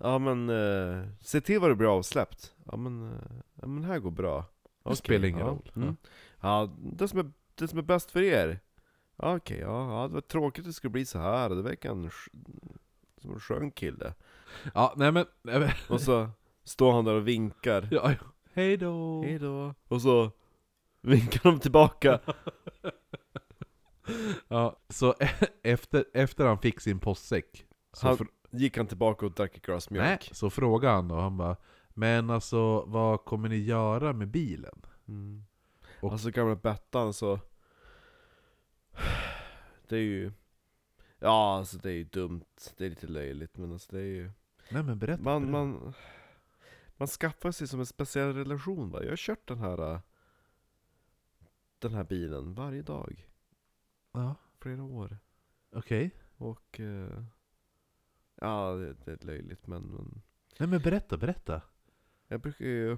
Ja men, eh, se till vad du blir avsläppt. Ja men, eh, ja, men här går bra. Okej, spelar ingen ja. roll. mm. Ja, det som är, det som är bäst för er. Ja, Okej, ja, ja, det var tråkigt att det skulle bli så här Det verkar en, sk- som en skön kille. Ja, nej men... Nej, men Och så står han där och vinkar. Ja, hej då. Hej då. Och så vinkar de tillbaka. Ja, så efter, efter han fick sin postsäck så, Han- fr- Gick han tillbaka och drack ett glas mjölk nej, så frågade han då, han bara Men alltså, vad kommer ni göra med bilen? Mm. Och- Alltså gamla Bettan så Det är ju Ja alltså det är ju dumt, det är lite löjligt men alltså det är ju Nej men berätta. Man, berätta. man Man skaffar sig som en speciell relation va? Jag har kört den här äh, Den här bilen varje dag Ja, Flera år okej. Och eh, Ja det, det är löjligt men, men Nej men berätta, berätta. Jag brukar ju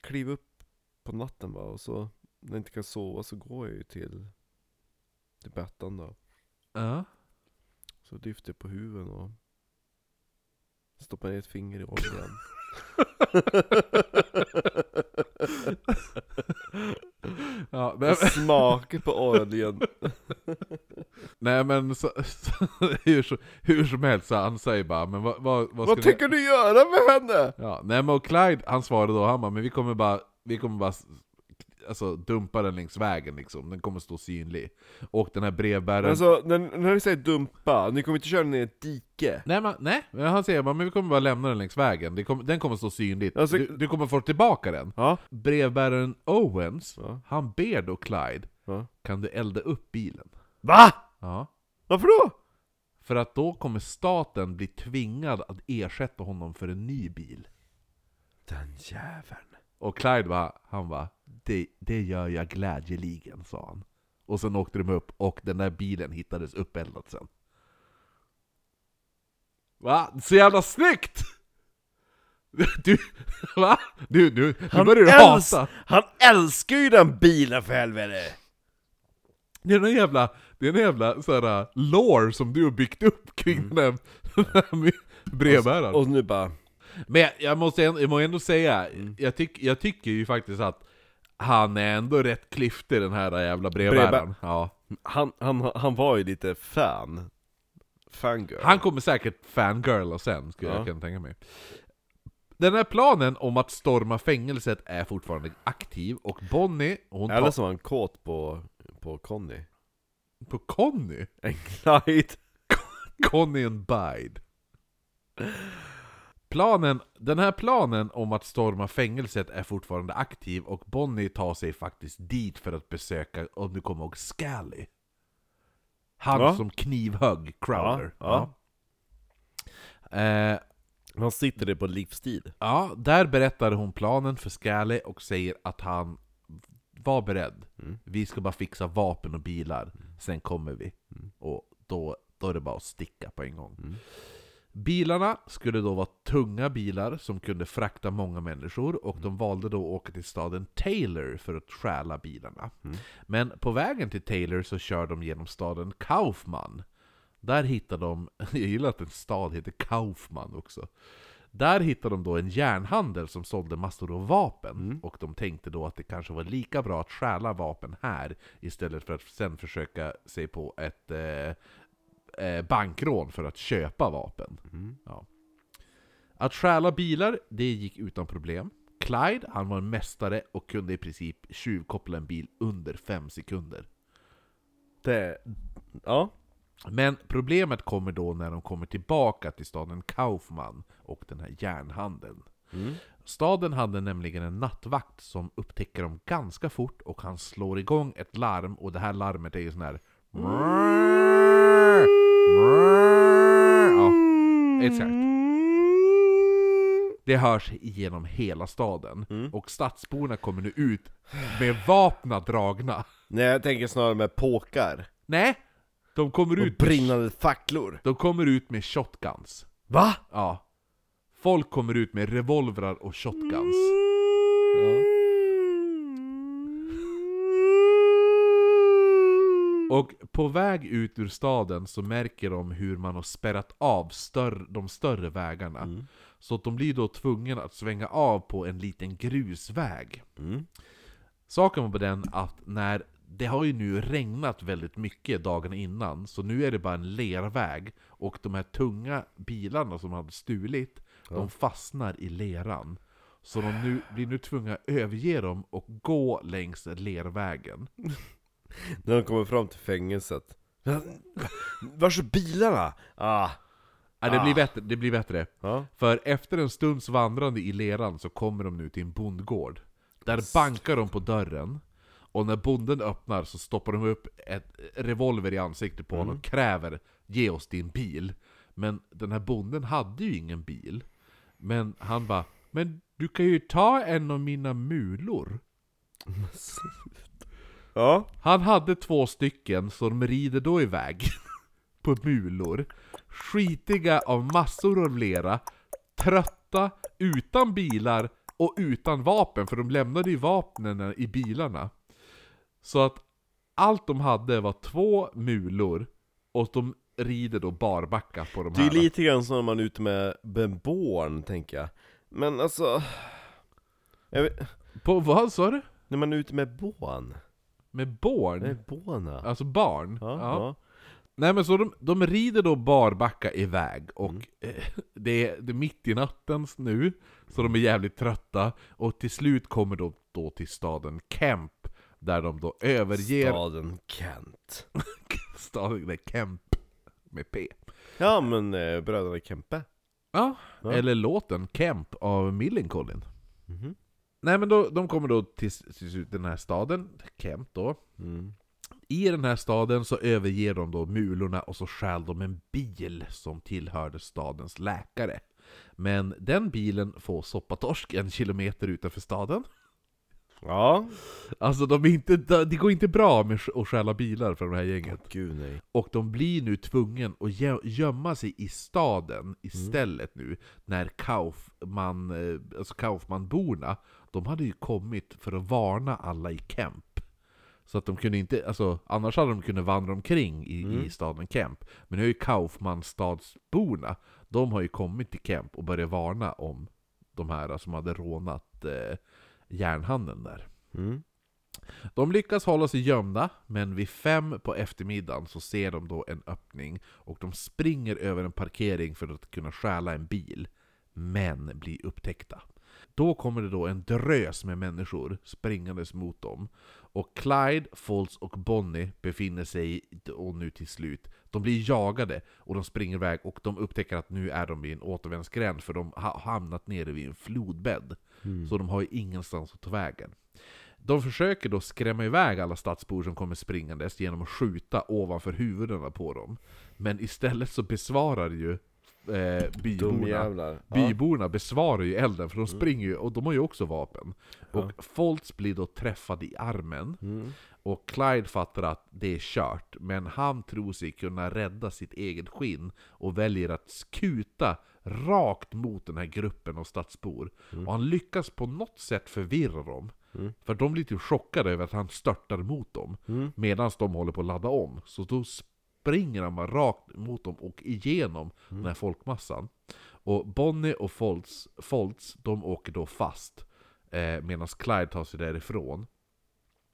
kliva upp på natten va, och så när jag inte kan sova så går jag ju till, till Bettan då. Ja. Så lyfter jag på huven och stoppar ner ett finger i oljan. Ja och smakar på oljan. nej men så, så, hur, så- hur som helst så han säger bara, men vad, vad, vad Vad ni... tänker du göra med henne? Ja, nej men och Clyde, han svarade då, han bara, men vi kommer bara, vi kommer bara alltså, dumpa den längs vägen liksom, den kommer stå synlig. Och den här brevbäraren... Alltså när, när ni säger dumpa, ni kommer inte köra ner i ett dike? Nej, men, nej, men han säger bara, men vi kommer bara lämna den längs vägen, kommer, den kommer stå synligt. Alltså- du, du kommer få tillbaka den. Ja. Brevbäraren Owens, ja. han ber då Clyde, ja. kan du elda upp bilen? Va? Ja. Varför då? För att då kommer staten bli tvingad att ersätta honom för en ny bil. Den jäveln. Och Clyde va, han bara det, det gör jag glädjeligen, sa han. Och sen åkte de upp och den där bilen hittades uppeldad sen. Va? Så jävla snyggt! Du, va? Du, du, Han, börjar du hata! han älskar ju den bilen för helvete! Det är en jävla, det är en jävla såhär lore som du har byggt upp kring här, den här brevbäraren. Och nu bara, Men jag, måste ändå, jag må ändå säga, Mm. jag, tyck, jag tycker ju faktiskt att han är ändå rätt klyftig den här jävla brevbäraren. Brevbär- Ja. han, han, han var ju lite fan. Fangirl. Han kommer säkert fangirla sen, skulle Ja. jag kunna tänka mig. Den här planen om att storma fängelset är fortfarande aktiv, och Bonnie, hon Eller så var han kåt på, på Conny. På Conny? En Clyde. Conny and Bide. Planen, den här planen om att storma fängelset är fortfarande aktiv och Bonnie tar sig faktiskt dit för att besöka, om du kommer ihåg, Scally. Han Ja. som knivhögg Crowder. Ja, Ja. Eh, Han sitter det på livstid. ja, där berättar hon planen för Scally och säger att han var beredd. Mm. Vi ska bara fixa vapen och bilar, sen kommer vi. Och då, då är det bara att sticka på en gång. Bilarna skulle då vara tunga bilar som kunde frakta många människor och de valde då att åka till staden Taylor för att stjäla bilarna. Mm. Men på vägen till Taylor så kör de genom staden Kaufman. Där hittar de, jag gillar att en stad heter Kaufman också. Där hittade de då en järnhandel som sålde massor av vapen. Mm. Och de tänkte då att det kanske var lika bra att stjäla vapen här istället för att sen försöka sig på ett eh, eh, bankrån för att köpa vapen. Mm. Ja. Att stjäla bilar, det gick utan problem. Clyde, han var en mästare och kunde i princip tjuvkoppla en bil under fem sekunder. Det... Ja. Men problemet kommer då när de kommer tillbaka till staden Kaufman och den här järnhandeln. Mm. Staden hade nämligen en nattvakt som upptäcker dem ganska fort och han slår igång ett larm och det här larmet är ju sån här... Ja, exakt. Det hörs genom hela staden. Mm. Och stadsborna kommer nu ut med vapna dragna. Nej, jag tänker snarare med påkar. Nej! De kommer Och ut med, brinnande facklor. de kommer ut med shotguns. Va? Ja. Folk kommer ut med revolvrar och shotguns. Och på väg ut ur staden så märker de hur man har spärrat av större, de större vägarna. Mm. Så att de blir då tvungna att svänga av på en liten grusväg. Mm. Saken var på den att när det har ju nu regnat väldigt mycket dagarna innan, så nu är det bara en lerväg. Och de här tunga bilarna som hade stulit, de fastnar i leran. Så de nu, blir nu tvungna att överge dem och gå längs lervägen. När de kommer fram till fängelset. Vars är bilarna? Ah. Ja, det, blir Ah. bättre, det blir bättre. Ja. För efter en stunds vandrande i leran så kommer de nu till en bondgård. Där bankar de på dörren. Och när bonden öppnar så stoppar de upp ett revolver i ansiktet på honom och kräver Ge oss din bil. Men den här bonden hade ju ingen bil. Men han bara Men du kan ju ta en av mina mulor. Ja. Han hade två stycken, de rider då iväg på mulor. Skitiga av massor av lera, trötta, utan bilar och utan vapen, för de lämnade ju vapnen i bilarna. Så att allt de hade var två mulor, och de rider då barbacka på de Det är här. lite grann som när man är ute med benborn, tänker jag. Men alltså... Jag vet, På vad sa du? när man är ute med bån. Med born? Nej, båna. Alltså barn? Ja, ja. Nej men så de, de rider då barbacka iväg och Mm. eh, det, är, det är mitt i natten nu, så de är jävligt trötta och till slut kommer de då till staden Kemp där de då överger Staden Kent. staden nej, Kemp med P. Ja men eh, bröderna Kempe. Ja, Ja. eller låten Kemp av Millencolin. Mhm. Nej men då, de kommer då till, till den här staden, Kemp då. Mm. I den här staden så överger de då mulorna och så stjäl de en bil som tillhörde stadens läkare. Men den bilen får soppatorsk en kilometer utanför staden. Ja. Alltså de är inte, det går inte bra med att stjäla bilar för det här gänget. Gud nej. Och de blir nu tvungen att gö- gömma sig i staden istället nu när Kaufman, eh, alltså Kaufmanborna, de hade ju kommit för att varna alla i Kemp. Så att de kunde inte, alltså annars hade de kunnat vandra omkring i, Mm. i staden Kemp. Men nu är ju Kaufmanstadsborna, de har ju kommit till Kemp och börjat varna om de här som hade rånat eh, järnhandeln där. Mm. De lyckas hålla sig gömda, men vid fem på eftermiddagen så ser de då en öppning och de springer över en parkering för att kunna stjäla en bil, men blir upptäckta. Då kommer det då en drös med människor springandes mot dem. Och Clyde, Foltz och Bonnie befinner sig, och nu till slut, de blir jagade och de springer iväg och de upptäcker att nu är de vid en återvändsgränd för de har hamnat nere vid en flodbädd. Så de har ju ingenstans att ta vägen. De försöker då skrämma iväg alla stadsbor som kommer springandes genom att skjuta ovanför huvudena på dem. Men istället så besvarar ju eh, byborna, Dumjävlar. Ja. byborna besvarar ju elden för de springer ju, och de har ju också vapen. Och Foltz blir då träffad i armen, Mm. och Clyde fattar att det är kört, men han tror sig kunna rädda sitt eget skinn och väljer att skuta rakt mot den här gruppen av stadsbor. Och han lyckas på något sätt förvirra dem. Mm. För de blir typ chockade över att han störtar mot dem, Mm. medan de håller på att ladda om. Så då springer han bara rakt mot dem och igenom den här folkmassan. Och Bonnie och Foltz, Foltz de åker då fast, eh, medan Clyde tar sig därifrån.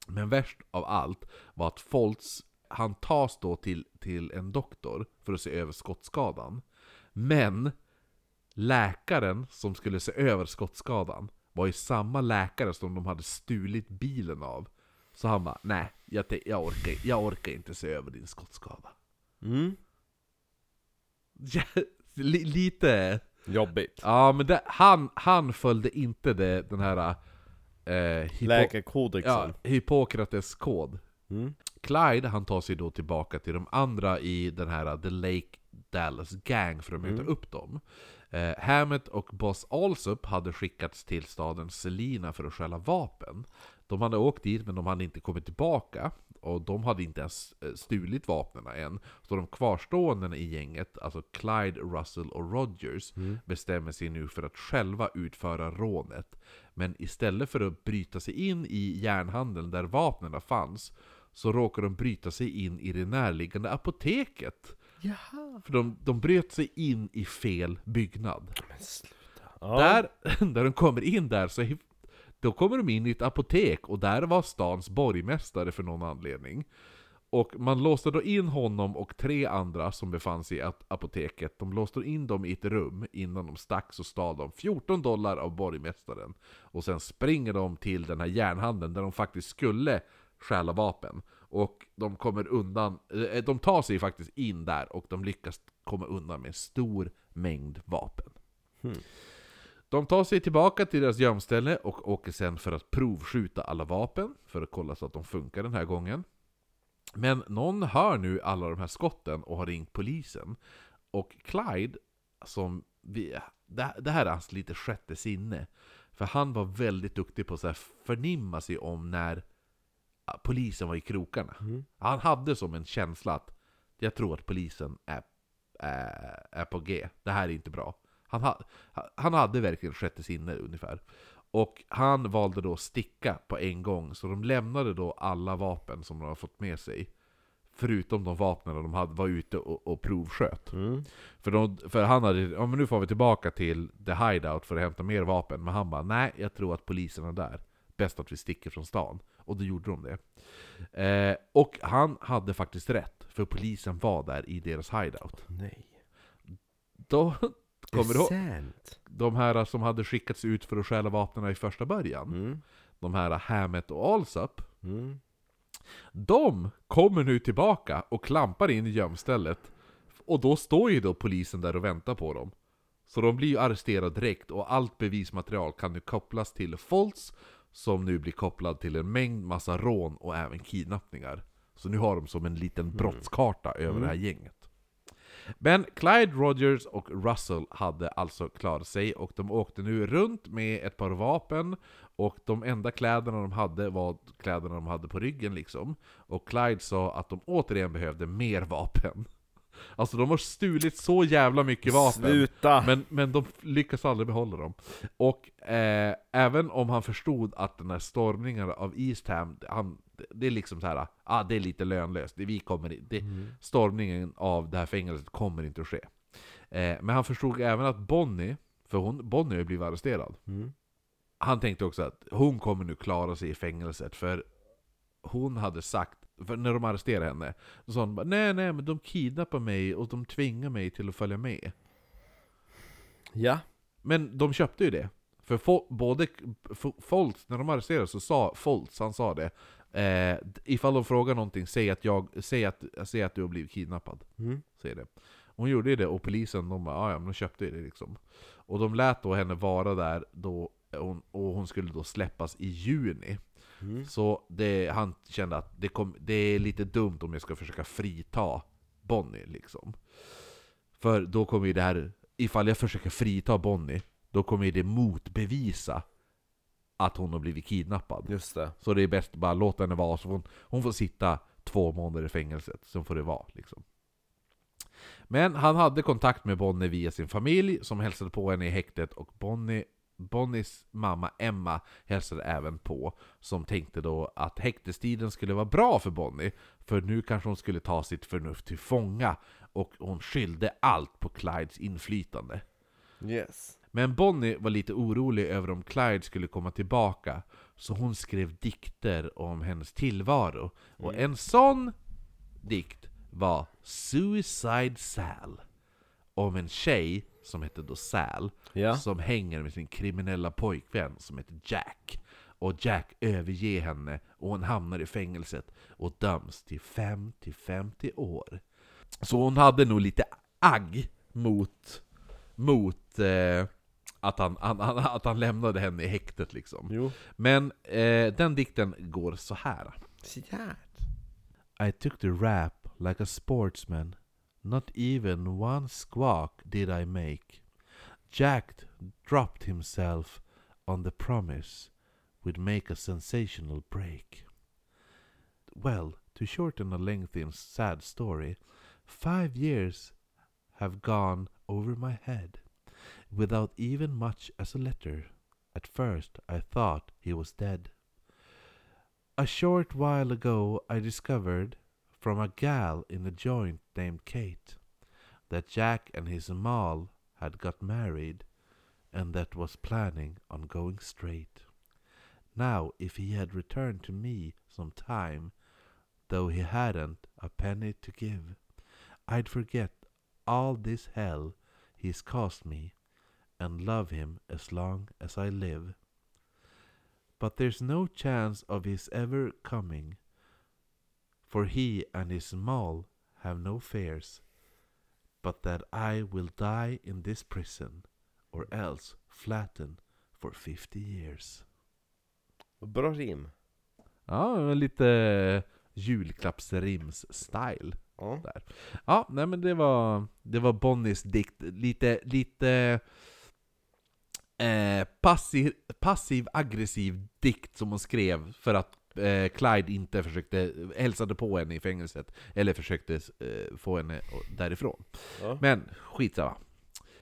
Men värst av allt var att Foltz, han tas då till, till en doktor för att se över skottskadan. Men läkaren som skulle se över skottskadan var ju samma läkare som de hade stulit bilen av. Så han bara, nej, jag, jag, orkar, jag orkar inte se över din skottskada. Mm. Ja, li, lite... Jobbigt. Ja, men det, han, han följde inte det, den här... Eh, Läkarkodexen. ja, Hippokrates kod. Mm. Clyde, han tar sig då tillbaka till de andra i den här The Lake Dallas Gang för att möta Mm. upp dem. Eh, Hammett och Boss Alsup hade skickats till staden Selina för att stjäla vapen. De hade åkt dit men de hade inte kommit tillbaka. Och de hade inte ens eh, stulit vapnen än. Så de kvarstående i gänget, alltså Clyde, Russell och Rogers, bestämmer sig nu för att själva utföra rånet. Men istället för att bryta sig in i järnhandeln där vapnen fanns, så råkar de bryta sig in i det närliggande apoteket. Jaha. För de, de bröt sig in i fel byggnad. Men sluta. Ja. Där, där de kommer in där så då kommer de in i ett apotek och där var stans borgmästare för någon anledning. Och man låste då in honom och tre andra som befann sig i apoteket. De låste in dem i ett rum innan de stack så stal de 14 dollar av borgmästaren. Och sen springer de till den här järnhandeln där de faktiskt skulle stjäla vapen. Och de kommer undan, eh, de tar sig faktiskt in där och de lyckas komma undan med en stor mängd vapen. De tar sig tillbaka till deras gömställe och åker sen för att provskjuta alla vapen, för att kolla så att de funkar den här gången. Men någon hör nu alla de här skotten och har ringt polisen. Och Clyde, som vi, det, det här är hans lite sjätte sinne. För han var väldigt duktig på att förnimma sig om när polisen var i krokarna. Han hade som en känsla att jag tror att polisen är, är, är på G. Det här är inte bra. Han, ha, han hade verkligen sjätte sinne ungefär. Och han valde då att sticka på en gång, så de lämnade då alla vapen som de har fått med sig. Förutom de vapnen de hade, var ute och, och provsköt. Mm. För, de, för han hade, ja men nu får vi tillbaka till the hideout för att hämta mer vapen. Men han bara, nej jag tror att polisen är där. Bäst att vi sticker från stan. Och då gjorde de det. Eh, och han hade faktiskt rätt, för polisen var där i deras hideout. Nej. Då kommer ihåg, sant? de här som hade skickats ut för att stjäla vapnen i första början. Mm. De här Hammett och Alsup. Mm. De kommer nu tillbaka och klampar in i gömstället. Och då står ju då polisen där och väntar på dem. Så de blir ju arresterade direkt och allt bevismaterial kan nu kopplas till Foltz som nu blir kopplad till en mängd massa rån och även kidnappningar. Så nu har de som en liten brottskarta över det här gänget. Men Clyde, Rogers och Russell hade alltså klarat sig och de åkte nu runt med ett par vapen och de enda kläderna de hade var kläderna de hade på ryggen liksom. Och Clyde sa att de återigen behövde mer vapen. Alltså de har stulit så jävla mycket vapen. Sluta! Men, men de lyckas aldrig behålla dem. Och eh, även om han förstod att den här stormningen av Eastham, han, det är liksom så här, ah, det är lite lönlöst. Det, vi kommer, det, Stormningen av det här fängelset kommer inte att ske. Eh, men han förstod även att Bonnie, för hon, Bonnie har ju blivit arresterad. Mm. Han tänkte också att hon kommer nu klara sig i fängelset, för hon hade sagt, för när de arresterade henne, så sa hon bara, nej nej men de kidnappar mig och de tvingar mig till att följa med. Ja. Men de köpte ju det. För fo- både Foltz, när de arresterades så sa Foltz, han sa det eh, Ifall de frågar någonting, säg att, jag, säg, att, säg att du har blivit kidnappad Mm. Säger det. Hon gjorde ju det och polisen de bara "Ah, ja, men de köpte ju det liksom. Och de lät då henne vara där då hon, och hon skulle då släppas i juni. Mm. Så det, han kände att det, kom, det är lite dumt om jag ska försöka frita Bonnie liksom. För då kommer ju det här, ifall jag försöker frita Bonnie, då kommer ju det motbevisa att hon har blivit kidnappad. Just det. Så det är bäst bara låta henne vara, så hon, hon får sitta två månader i fängelset, sen får det vara liksom. Men han hade kontakt med Bonnie via sin familj, som hälsade på henne i häktet, och Bonnie, Bonnies mamma Emma hälsade även på, som tänkte då att häktestiden skulle vara bra för Bonnie, för nu kanske hon skulle ta sitt förnuft till fånga, och hon skyllde allt på Clydes inflytande. Yes. Men Bonnie var lite orolig över om Clyde skulle komma tillbaka, så hon skrev dikter om hennes tillvaro. Och en sån dikt var Suicide Sal, om en tjej som hette då Sal, Ja. som hänger med sin kriminella pojkvän som heter Jack. Och Jack överger henne och hon hamnar i fängelset och döms till 5-50 år. Så hon hade nog lite agg mot, mot eh, att, han, han, han, att han lämnade henne i häktet liksom. Jo. Men eh, den dikten går så här. I took the rap like a sportsman. Not even one squawk did I make. Jack dropped himself on the promise would make a sensational break. Well, to shorten a lengthy and sad story, five years have gone over my head without even much as a letter. At first I thought he was dead. A short while ago I discovered from a gal in a joint named Kate that Jack and his Moll had got married and that was planning on going straight. Now, if he had returned to me some time, though he hadn't a penny to give, I'd forget all this hell he's caused me and love him as long as I live. But there's no chance of his ever coming, for he and his mall have no fears, but that I will die in this prison, or else flatten for 50 years. Bra rim. Ja, lite julklappsrims-style. Ja. Där. Ja, nej men det var, det var Bonnies dikt. Lite, lite eh, passiv, passiv aggressiv dikt som hon skrev för att eh, Clyde inte försökte, hälsade på henne i fängelset, eller försökte eh, få henne därifrån. Ja. Men skitsamma.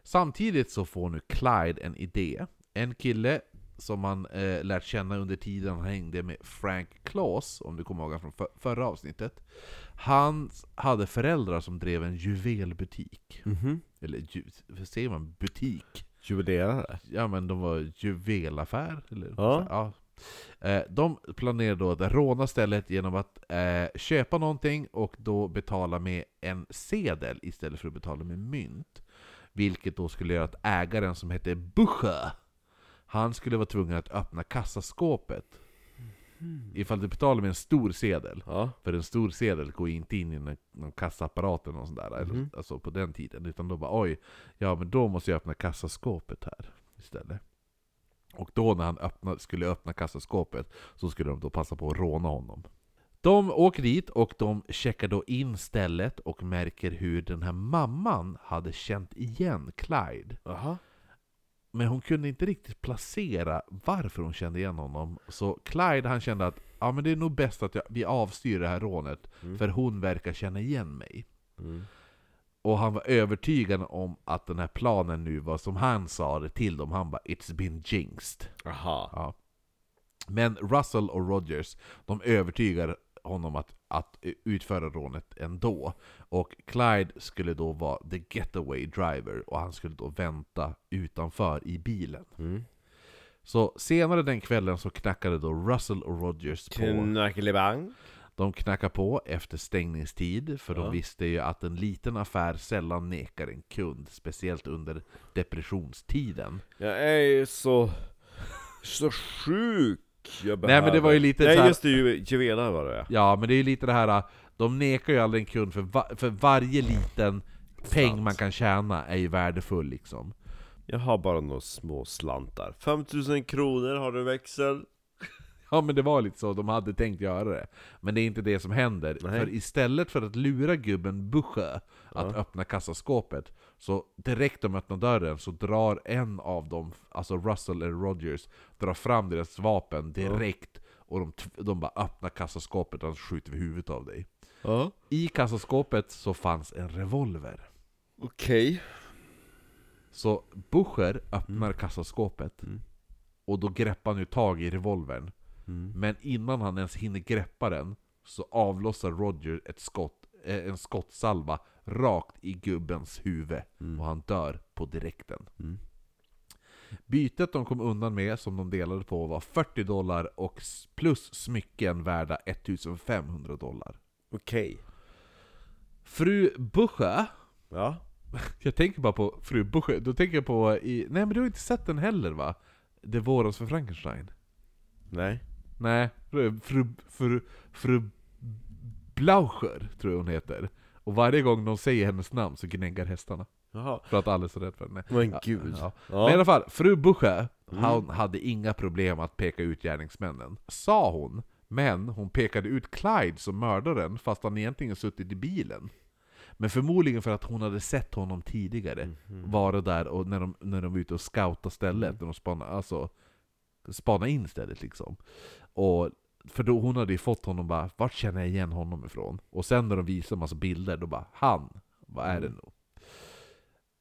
Samtidigt så får nu Clyde en idé. En kille som han eh, lärt känna under tiden han hängde med Frank Claus, om du kommer ihåg från för, förra avsnittet. Han hade föräldrar som drev en juvelbutik. Mhm. Eller ju, hur säger man? Butik? Juvelerare. Ja men de var juvelaffär, eller? Ja. ja. Eh, De planerade då att råna stället genom att eh, köpa någonting och då betala med en sedel istället för att betala med mynt. Vilket då skulle göra att ägaren som hette Busche, han skulle vara tvungen att öppna kassaskåpet. Ifall du betalar med en stor sedel. Ja. För en stor sedel går inte in i någon, någon kassaapparat eller något sånt där, eller, alltså på den tiden. Utan då bara oj, ja men då måste jag öppna kassaskåpet här istället. Och då när han öppna, skulle öppna kassaskåpet så skulle de då passa på att råna honom. De åker dit och de checkar då in stället och märker hur den här mamman hade känt igen Clyde. Jaha. Men hon kunde inte riktigt placera varför hon kände igen honom. Så Clyde han kände att ja, men det är nog bäst att jag, vi avstyr det här rånet, Mm. för hon verkar känna igen mig. Mm. Och han var övertygad om att den här planen nu var som han sa det till dem, han bara 'It's been jinxed' Jaha. ja. Men Russell och Rogers, de övertygar honom att, att utföra rånet ändå. Och Clyde skulle då vara the getaway driver, och han skulle då vänta utanför i bilen. Mm. Så senare den kvällen så knackade då Russell och Rogers på. Knackelibang. De knackade på efter stängningstid, för Ja. de visste ju att en liten affär sällan nekar en kund, speciellt under depressionstiden. Jag är så Så sjuk jag Nej, men det var ju lite så Nej här- just det, ju- juveler var det ja. Ja, men det är ju lite det här, de nekar ju aldrig en kund för, va, för varje liten peng man kan tjäna är ju värdefull liksom. Jag har bara några små slantar 5000 kronor har du växel Ja men det var lite så, de hade tänkt göra det. Men det är inte det som händer. Nej. För istället för att lura gubben Busche att öppna kassaskåpet, så direkt de öppnar dörren så drar en av dem, alltså Russell eller Rogers, drar fram deras vapen direkt och de, de bara öppnar kassaskåpet och skjuter vi huvudet av dig. Ja I kassaskåpet så fanns en revolver. Okej Så Buscher öppnar kassaskåpet, Mm. och då greppar han ju tag i revolvern. Mm. Men innan han ens hinner greppa den, så avlossar Roger ett skott, eh, en skottsalva rakt i gubbens huvud, och han dör på direkten. Mm. Bytet de kom undan med, som de delade på, var 40 dollar och plus smycken värda 1500 dollar. Okej Fru Busche, Ja jag tänker bara på fru Busche, då tänker jag på i, nej men du har inte sett den heller va? Det våras för Frankenstein. Nej Nej, fru, fru, fru, fru Blaucher tror jag hon heter. Och varje gång de säger hennes namn så gnäggar hästarna. Jaha För att alla är så rädda för henne. Men gud Ja. Ja. Men i alla fall, fru Busche, Mm. hon hade inga problem att peka ut gärningsmännen. Sa hon, men hon pekade ut Clyde som mördaren fast han egentligen suttit i bilen. Men förmodligen för att hon hade sett honom tidigare, Mhm. vara där och när de, när de var ute och scoutade stället, Mm. när de spanade, alltså, spanade in stället liksom. Och, för då hon hade ju fått honom bara, vart känner jag igen honom ifrån? Och sen när de visade massa bilder, då bara, han, vad är det Mm. nu?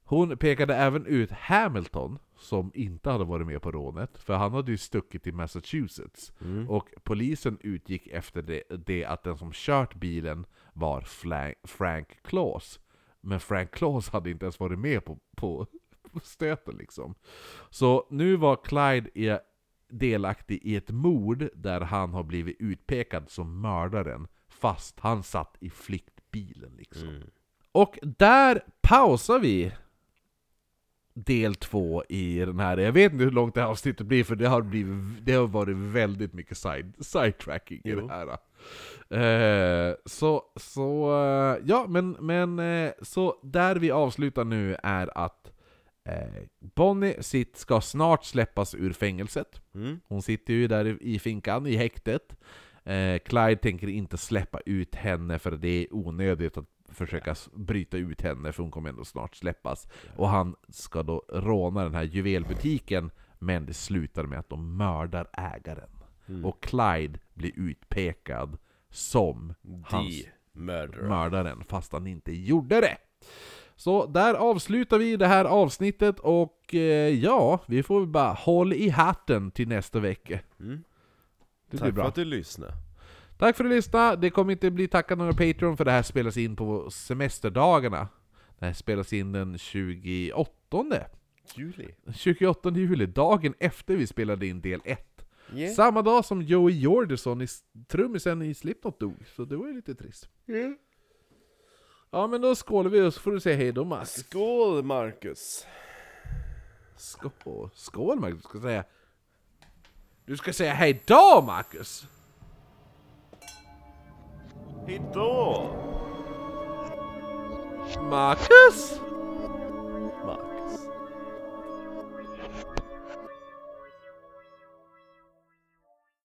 Hon pekade även ut Hamilton, som inte hade varit med på rånet, för han hade ju stuckit till Massachusetts. Mm. Och polisen utgick efter det, det att den som kört bilen var Frank Claus. Men Frank Claus hade inte ens varit med på, på, på stöten liksom. Så nu var Clyde i, delaktig i ett mord där han har blivit utpekad som mördaren, fast han satt i flyktbilen liksom. Mm. Och där pausar vi del två i den här. Jag vet inte hur långt det här avsnittet blir, för det har, blivit, det har varit väldigt mycket side, sidetracking i Jo. det här. Eh, så, så, eh, ja men, men eh, så där vi avslutar nu är att Bonnie sitt ska snart släppas ur fängelset. Mm. Hon sitter ju där i finkan, i häktet. Eh, Clyde tänker inte släppa ut henne för det är onödigt att försöka bryta ut henne för hon kommer ändå snart släppas. Och han ska då råna den här juvelbutiken, men det slutar med att de mördar ägaren. Mm. Och Clyde blir utpekad som hans The murderer mördaren, fast han inte gjorde det. Så där avslutar vi det här avsnittet och eh, ja, vi får väl bara håll i hatten till nästa vecka. mm. Det blir Tack för bra. att du lyssnade Tack för att du lyssnade. Det kommer inte bli tackat några Patreon för det här spelas in på semesterdagarna. Det här spelas in den 28 Juli 28 juli, dagen efter vi spelade in del 1. yeah. Samma dag som Joey Jordison, trummisen i Slipknot, dog. Så det var ju lite trist. Ja men då skålar vi och så får du säga hej då Marcus. Skål Marcus! Skål, skål Marcus, du ska säga... Du ska säga hej då Marcus! Hejdå! Marcus!